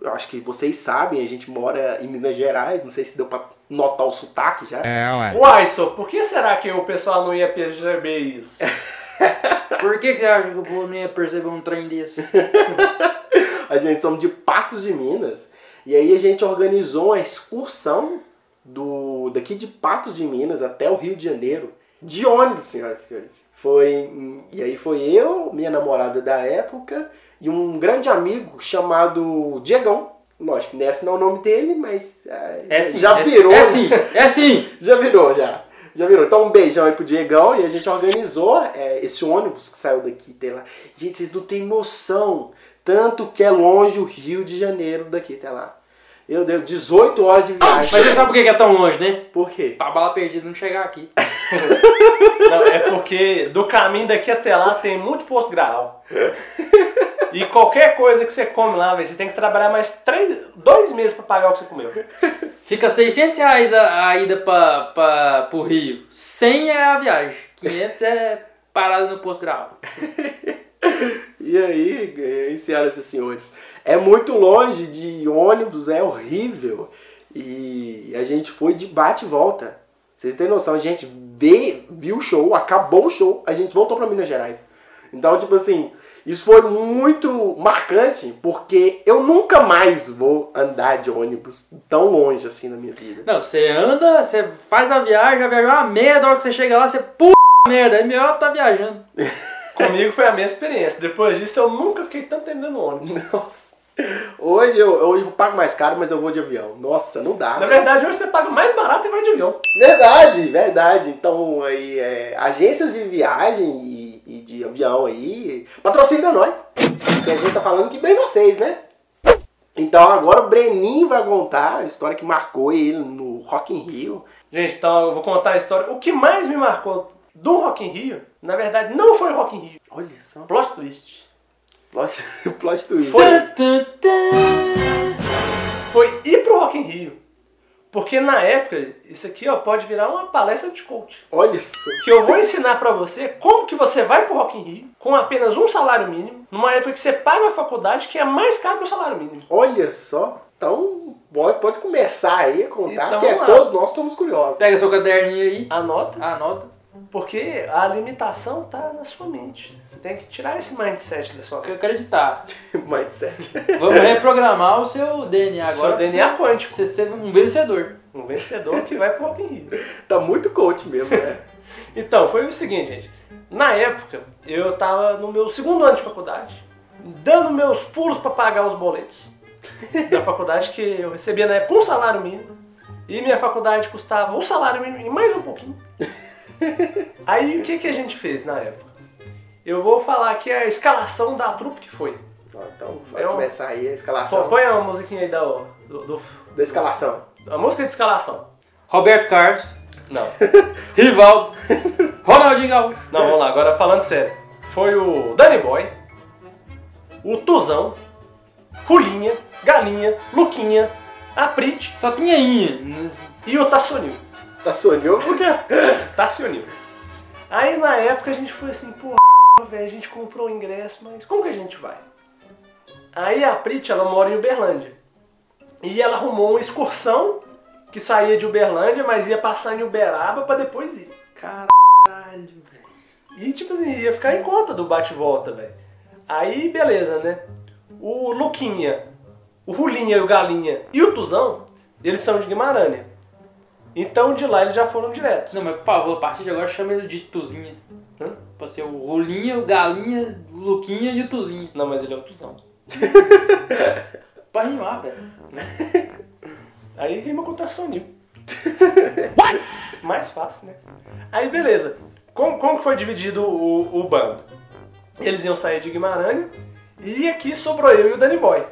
eu acho que vocês sabem, a gente mora em Minas Gerais, não sei se deu pra notar o sotaque já. É, ué. Uai, só, por que será que o pessoal não ia perceber isso? Por que, que você acha que o povo não ia perceber um trem desse? A gente somos de Patos de Minas. E aí a gente organizou uma excursão do daqui de Patos de Minas até o Rio de Janeiro. De ônibus, senhoras e senhores. Foi, e aí foi eu, minha namorada da época, e um grande amigo chamado Diegão. Lógico não é esse não o nome dele, mas é, É sim. já é virou. Sim, é sim, é sim. Já virou, já. Já virou. Então um beijão aí pro Diegão e a gente organizou é, esse ônibus que saiu daqui até lá. Gente, vocês não têm noção. Tanto que é longe o Rio de Janeiro daqui até lá. Meu Deus, 18 horas de viagem. Mas você sabe por que que é tão longe, né? Por quê? Pra bala perdida não chegar aqui. Não, é porque do caminho daqui até lá tem muito posto grau. E qualquer coisa que você come lá, você tem que trabalhar mais três, dois meses pra pagar o que você comeu. Fica 600 reais a, a ida pra, pra, pro Rio. 100 é a viagem. 500 é parada no posto grau. E aí, e aí, senhoras e senhores, é muito longe de ônibus, é horrível. E a gente foi de bate e volta. Vocês têm noção, a gente vê, viu o show, acabou o show, a gente voltou pra Minas Gerais. Então, tipo assim, isso foi muito marcante, porque eu nunca mais vou andar de ônibus tão longe assim na minha vida. Não, você anda, você faz a viagem, a viagem é uma merda, a hora que você chega lá, você puta merda, é melhor tá viajando. Comigo foi a mesma experiência. Depois disso, eu nunca fiquei tanto tempo dentro do ônibus. Nossa. Hoje eu, hoje eu pago mais caro, mas eu vou de avião. Nossa, não dá. Na velho. verdade, hoje você paga mais barato e vai de avião. Verdade, verdade. Então, aí, é, agências de viagem e, de avião aí, patrocina nós. Que a gente tá falando que bem vocês, né? Então, agora o Breninho vai contar a história que marcou ele no Rock in Rio. Gente, então eu vou contar a história. O que mais me marcou do Rock in Rio, na verdade, não foi o Rock in Rio. Olha só. Plot twist. Plot, plot twist. Tan. Foi ir pro Rock in Rio. Porque na época, isso aqui ó, pode virar uma palestra de coach. Olha só. Que eu vou ensinar pra você como que você vai pro Rock in Rio com apenas um salário mínimo, numa época que você paga a faculdade que é mais caro que o salário mínimo. Olha só. Então, pode, pode começar aí a contar, Então, que é, todos nós estamos curiosos. Pega seu caderninho aí, Anota, anota. Porque a limitação tá na sua mente. Você tem que tirar esse mindset da sua Tem que mente. acreditar. Mindset. Vamos reprogramar o seu DNA agora. Seu pra DNA você- quântico. Você ser um vencedor. Um vencedor que vai pro Rock in Rio. tá muito coach mesmo, né? Então, foi o seguinte, gente. Na época, eu tava no meu segundo ano de faculdade, dando meus pulos pra pagar os boletos da faculdade, que eu recebia na época um salário mínimo. E minha faculdade custava um salário mínimo e mais um pouquinho. Aí o que, que a gente fez na época? Eu vou falar aqui a escalação da trupe que foi. Ó, Então, vai É um- começar aí a Pô, escalação. põe a musiquinha aí da, do, do- Da escalação. a música de escalação. Roberto Carlos, Não. Rivaldo, Ronaldinho Gaúcho. Não, vamos lá, agora falando sério. Foi o Danny Boy, o Tuzão, Rulinha, Galinha, Luquinha, a Prit Só tinha Inha. e o Tassonil. Tá sonhou porque. Tassonil. Aí na época a gente foi assim, pô, velho, a gente comprou o ingresso, mas como que a gente vai? Aí a Prit, ela mora em Uberlândia. E ela arrumou uma excursão que saía de Uberlândia, mas ia passar em Uberaba pra depois ir. Caralho, velho. E tipo assim, ia ficar em conta do bate-volta, velho. Aí, beleza, né? O Luquinha, o Rulinha e o Galinha e o Tuzão, eles são de Guimarães. Então de lá eles já foram direto. Não, mas por favor, a partir de agora chama ele de Tuzinha. Hã? Pra ser o Rolinha, o Galinha, o Luquinha e o Tuzinho. Não, mas ele é o Tuzão. Pra rimar, velho. Aí rima com o Tarsonil. Mais fácil, né? Aí beleza. Como, como que foi dividido o, o bando? Eles iam sair de Guimarães e aqui sobrou eu e o Danny Boy.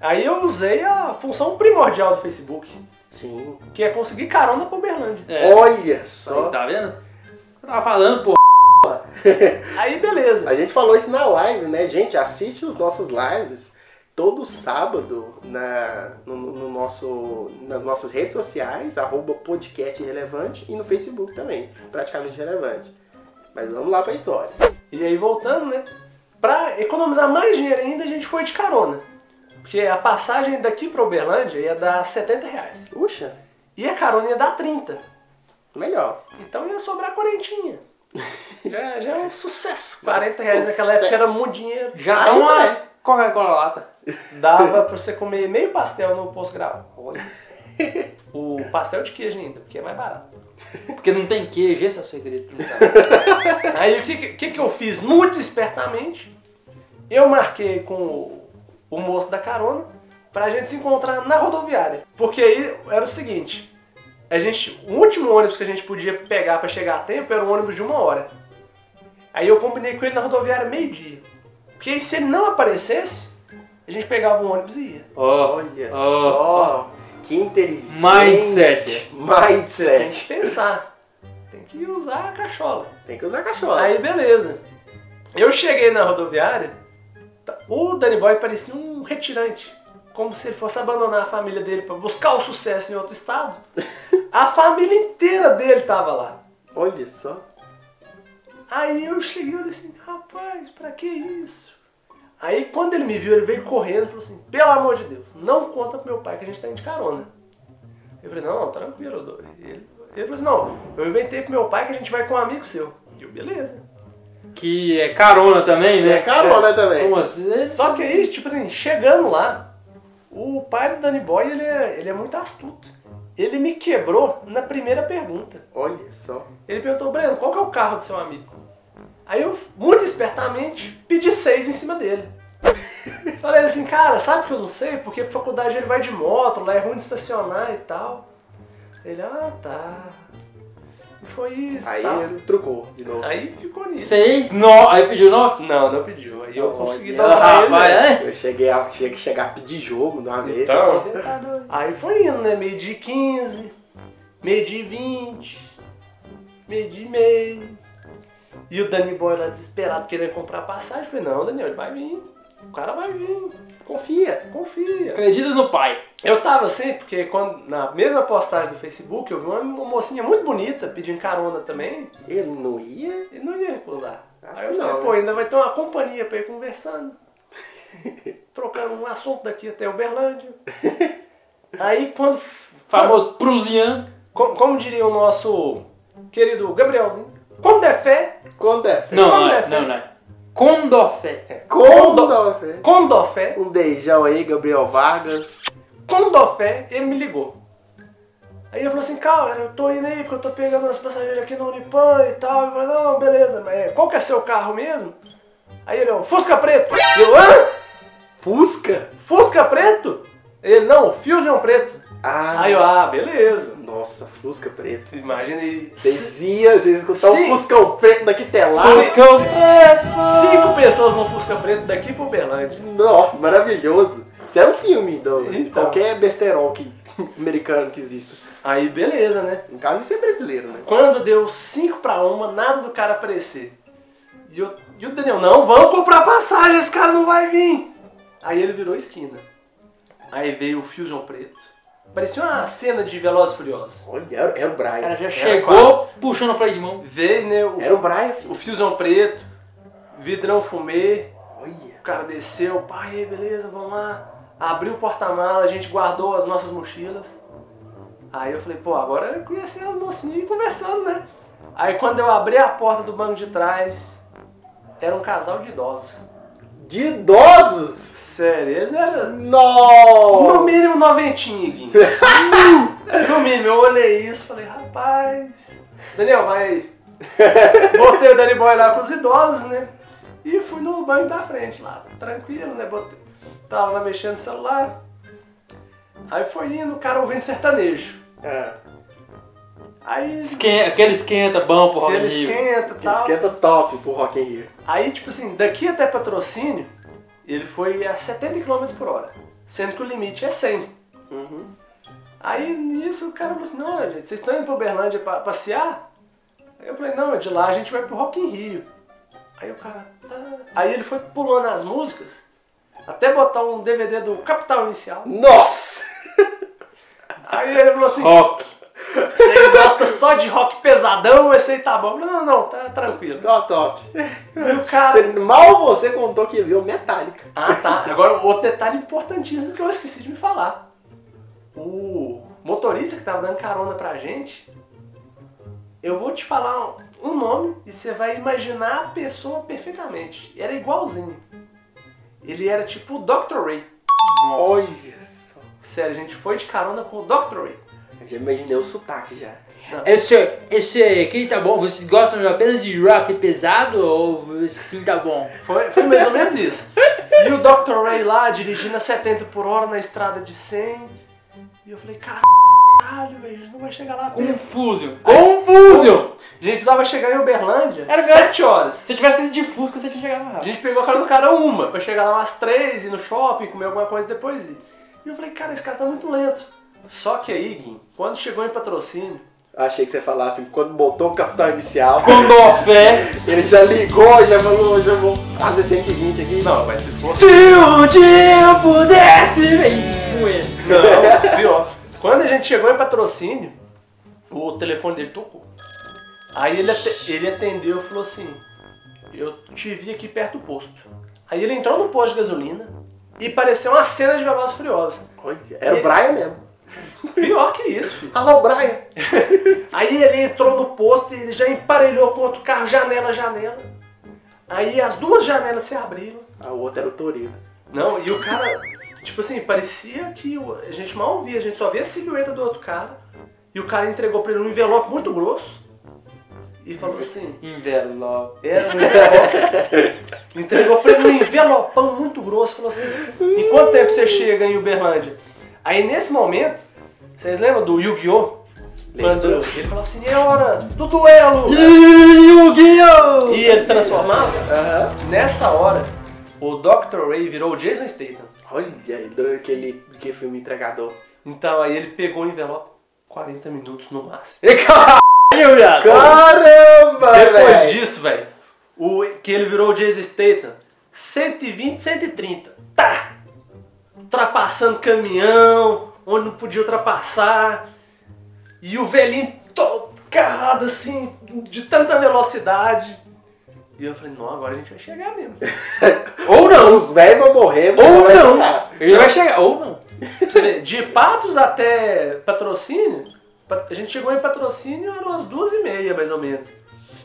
Aí eu usei a função primordial do Facebook, Sim. que é conseguir carona pra Uberlândia. É. Olha só. Aí, tá vendo? Eu tava falando, pô. Aí beleza. A gente falou isso na live, né? Gente, assiste os nossos lives todo sábado na, no, no nosso, nas nossas redes sociais, arroba podcast relevante e no Facebook também, praticamente relevante. Mas vamos lá pra história. E aí voltando, né? Pra economizar mais dinheiro ainda, a gente foi de carona. Porque a passagem daqui pra Uberlândia ia dar 70 reais. Puxa, E a carona ia dar 30. melhor. Então ia sobrar quarentinha. Já, já é um sucesso. Já 40 reais naquela sucesso. época era muito dinheiro. Já dá uma moleque. Coca-Cola lata. Dava pra você comer meio pastel no posto grau. O pastel de queijo ainda, porque é mais barato. Porque não tem queijo, esse é o segredo. Aí o que, que, que eu fiz muito espertamente? Eu marquei com o, o moço da carona pra gente se encontrar na rodoviária. Porque aí era o seguinte, a gente, o último ônibus que a gente podia pegar pra chegar a tempo era um ônibus de uma hora. Aí eu combinei com ele na rodoviária meio-dia. Porque aí se ele não aparecesse, a gente pegava um ônibus e ia. Ó, Olha ó, só. Que inteligência. Mindset. Tem Mindset. que pensar. Tem que usar a cachola. Tem que usar cachorro. Aí beleza. Eu cheguei na rodoviária, o Danny Boy parecia um retirante. Como se ele fosse abandonar a família dele pra buscar o sucesso em outro estado. A família inteira dele tava lá. Olha só. Aí eu cheguei e falei assim, rapaz, pra que isso? Aí quando ele me viu, ele veio correndo e falou assim, pelo amor de Deus, não conta pro meu pai que a gente tá indo de carona. Eu falei, não, tranquilo. eu dou." Ele, ele falou assim, não, eu inventei pro meu pai que a gente vai com um amigo seu. E eu, beleza. Que é carona também, né? É carona também. Como assim? Só que aí, tipo assim, chegando lá, o pai do Danny Boy, ele é, ele é muito astuto. Ele me quebrou na primeira pergunta. Olha só. Ele perguntou, Breno, qual que é o carro do seu amigo? Aí eu, muito espertamente, pedi seis em cima dele. Falei assim, cara, sabe que eu não sei? Porque pra faculdade ele vai de moto, lá é ruim de estacionar e tal. Ele, ah, tá. E foi isso. Aí tal. ele trucou de novo. Aí ficou nisso. Seis, no... aí pediu nove? Não, não pediu. Aí eu Olha, consegui ele. rapaz, mesmo. é? Eu cheguei a, cheguei a chegar a pedir jogo de uma vez. Então, Tá aí foi indo, né? Meio de 15, meio de 20, meio de meio. E o Danny Boy lá desesperado querendo comprar passagem. Eu falei, não, Daniel, ele vai vir. O cara vai vir. Confia. Confia. Acredita no pai. Eu tava assim, porque quando, na mesma postagem do Facebook, eu vi uma mocinha muito bonita pedindo carona também. Ele não ia? Ele não ia recusar. Acho Aí eu que falei, não, pô, né? ainda vai ter uma companhia pra ir conversando. Trocando um assunto daqui até Uberlândia. Aí quando. Famoso prusiano. Como, como diria o nosso querido Gabrielzinho, quando der fé, Quando é? Não, Quando não, é é, fé? não, não. É. Condofé. Quando é? fé? com dó fé, Um beijão aí, Gabriel Vargas. com dó fé, ele me ligou. Aí ele falou assim, cara, eu tô indo aí porque eu tô pegando as passageiras aqui no Unipan e tal. Eu falei, não, beleza, mas é, qual que é seu carro mesmo? Aí ele, ó, Fusca Preto. Eu, hã? Fusca? Fusca Preto? Ele, não, Fusion Preto. Ah, Aí eu, ah, beleza. Nossa, Fusca preto. Você imagina aí, Vocês iam, vocês escutavam Sim. um Fuscão preto daqui até lá. Fuscão. cinco pessoas no Fusca Preto daqui pro Uberlândia. Nossa, maravilhoso. Isso é um filme do, de Então. qualquer besterol que, americano que exista. Aí beleza, né? No caso, isso é brasileiro, né? Quando deu 5 pra uma, nada do cara aparecer. E, eu, e o Daniel, não, vamos comprar passagem, esse cara não vai vir. Aí ele virou esquina. Aí veio o Fusion Preto. Parecia uma cena de Velozes e Furiosos. Olha, era, era o O cara Brian. já Era chegou puxando o freio de mão. Veio, né, o, Era o Brian, filho. o Fusion Preto, vidrão fumê. Olha. O cara desceu, pai, beleza, vamos lá. Abriu o porta-mala, a gente guardou as nossas mochilas. Aí eu falei, pô, agora eu conheci as mocinhas e conversando, né? Aí quando eu abri a porta do banco de trás, era um casal de idosos. De idosos? Sério, eles eram no Nossa! mínimo noventinho, Gui. no mínimo, eu olhei isso e falei, rapaz. Daniel, vai. Botei o Danny Boy lá com os idosos, né? E fui no banco da frente lá, tranquilo, né? Botei, tava lá mexendo no celular. Aí foi indo, o cara ouvindo sertanejo. É, Aí Esquenta, aquele esquenta bom pro Rock in Rio. esquenta e aquele tal. esquenta top pro Rock in Rio. Aí, tipo assim, daqui até patrocínio, ele foi a 70 km por hora. Sendo que o limite é 100. Uhum. Aí nisso o cara falou assim, não, gente, vocês estão indo pra Uberlândia pra passear? Aí eu falei, não, de lá a gente vai pro Rock in Rio. Aí o cara, tá. Aí ele foi pulando as músicas, até botar um DVD do Capital Inicial. Nossa! Aí ele falou assim, Rock. Vocês gostam só de rock pesadão, esse aí tá bom. Falei, não, não, tá tranquilo. Top, top. O cara... Você- mal você contou que viu Metallica. Ah, tá. Agora, outro detalhe importantíssimo que eu esqueci de me falar. O motorista que tava dando carona pra gente, eu vou te falar um nome e você vai imaginar a pessoa perfeitamente. Era igualzinho. Ele era tipo o Dr. Ray. Nossa. Olha só. Sério, a gente foi de carona com o Dr. Ray. Eu já imaginei o sotaque já. Esse, esse aqui tá bom? Vocês gostam apenas de rock pesado ou sim tá bom? Foi, foi mais ou menos isso. E o Dr. Ray lá, dirigindo a 70 por hora na estrada de 100. E eu falei, caralho, velho, a gente não vai chegar lá. Confusion. Confusion! A gente precisava chegar em Uberlândia Era melhor- 7 horas. Se tivesse ido de Fusca, você tinha chegado mais A gente pegou a cara do cara uma, pra chegar lá umas 3, ir no shopping, comer alguma coisa e depois ir. E eu falei, cara, esse cara tá muito lento. Só que aí, Gui, quando chegou em patrocínio, Achei que você falasse assim, quando botou o capitão inicial, Condofé. ele já ligou, já falou, já vou fazer 120 aqui. não, mas se fosse. Se um dia eu pudesse ele. Não, pior. Quando a gente chegou em patrocínio, o telefone dele tocou. Aí ele, ele atendeu e falou assim: Eu te vi aqui perto do posto. Aí ele entrou no posto de gasolina e pareceu uma cena de Velozes e Furiosos. Era o Brian mesmo. Pior que isso, filho. Alô, Brian. Aí ele entrou no posto e ele já emparelhou com outro carro, janela, a janela. Aí as duas janelas se abriram. A outra era o Torino. Não, e o cara, tipo assim, parecia que a gente mal via, a gente só via a silhueta do outro cara. E o cara entregou pra ele um envelope muito grosso. E falou assim, Envelope. era um envelope. entregou pra ele um envelopão muito grosso. Falou assim, em quanto tempo você chega em Uberlândia? Aí nesse momento, vocês lembram do Yu-Gi-Oh? Quando ele falou assim, é hora do duelo! Yu-Gi-Oh! E ele transformava. Aham. Nessa hora, o Dr. Ray virou o Jason Statham. Olha aí, daquele que filme entregador. Então aí ele pegou o envelope, 40 minutos no máximo. Caralho, viado! Caramba, Depois velho! disso, velho, o que ele virou o Jason Statham, 120, 130. Tá! Ultrapassando caminhão, onde não podia ultrapassar. E o velhinho todo carrado assim, de tanta velocidade. E eu falei, não, agora a gente vai chegar mesmo. Ou não! Os velhos vão morrer, mas Ou vai não! chegar. Ele vai chegar, ou não. Vê, de Patos até patrocínio, pa- a gente chegou em patrocínio, eram umas duas e meia mais ou menos.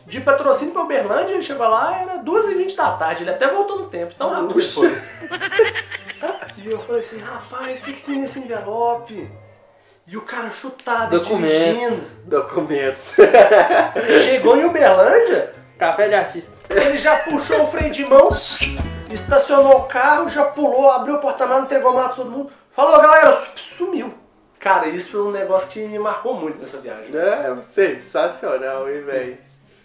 De patrocínio pra Uberlândia, ele chegou lá, era duas e vinte da tarde, ele até voltou no tempo, tão rápido Puxa. foi. E eu falei assim, rapaz, o que, que tem nesse envelope? E o cara chutado, Documentos. Documentos. dirigindo. Chegou em Uberlândia, Café de artista. ele já puxou o freio de mão, estacionou o carro, já pulou, abriu o porta-malas, entregou a mala pra todo mundo. Falou, galera, sumiu. Cara, isso foi um negócio que me marcou muito nessa viagem. É sensacional, hein, velho?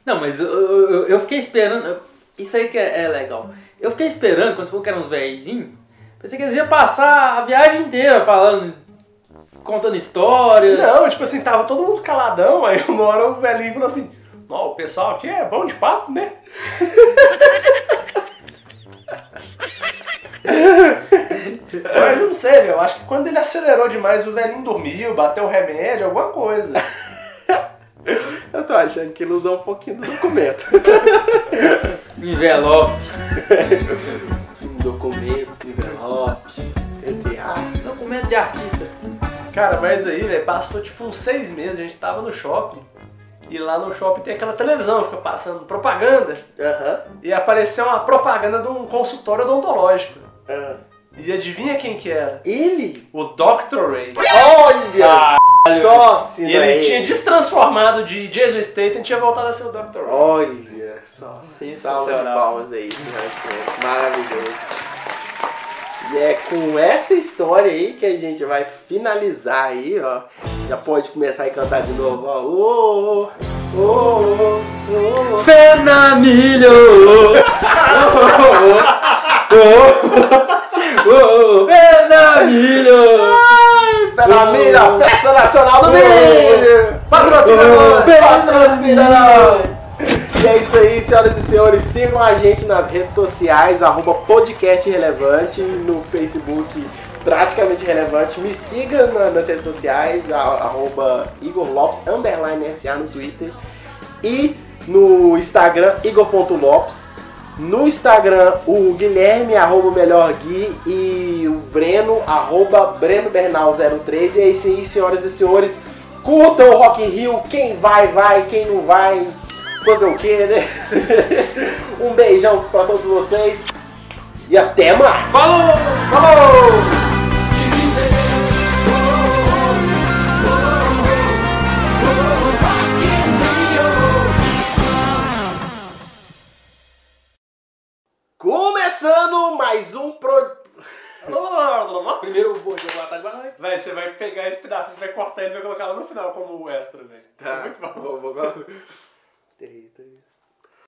Não, mas eu, eu, eu fiquei esperando. Isso aí que é, é legal. Eu fiquei esperando, quando você falou que eram uns velhinhos. Pensei que eles iam passar a viagem inteira falando, contando história. Não, tipo assim, tava todo mundo caladão, aí uma hora o velhinho falou assim, ó, o pessoal aqui é bom de papo, né? Mas eu não sei, meu, eu acho que quando ele acelerou demais, o velhinho dormiu, bateu o remédio, alguma coisa. Eu tô achando que ele usou um pouquinho do documento. Envelope. Um documento, entre aspas. Documento de artista. Cara, mas aí, velho, passou tipo uns seis meses, a gente tava no shopping, e lá no shopping tem aquela televisão, fica passando propaganda, Aham. e apareceu uma propaganda de um consultório odontológico. aham. E adivinha quem que era? Ele? O Dr. Ray. Olha! só se E ele tinha destransformado de Jason Statham e tinha voltado a ser o Dr. Ray. Olha só. Salva de palmas aí. Maravilhoso. E é com essa história aí que a gente vai finalizar aí, ó. Já pode começar a cantar de novo, ó. Ô, ô, ô, ô. Fenamilho! Fenamilho! Fenamilha, Festa Nacional do Milho! Patrocina nós! E é isso aí, senhoras e senhores. Sigam a gente nas redes sociais, arroba podcast relevante, no Facebook praticamente relevante. Me siga na- nas redes sociais, arroba Igor Lopes, underline SA no Twitter. E no Instagram, Igor.lopes. No Instagram, o Guilherme, arroba Melhor Gui, e o Breno, arroba Breno Bernal 03. E é isso aí, senhoras e senhores. Curtam o Rock in Rio, quem vai, vai, quem não vai, fazer o quê, né? um beijão pra todos vocês e até mais! Falou! Falou! Começando mais um pro... Primeiro, bom dia, boa tarde, boa noite. Véi, você vai pegar esse pedaço, você vai cortar ele e vai colocar lá no final como extra, velho. Tá, Muito bom. vou, vou, vou. Três, três.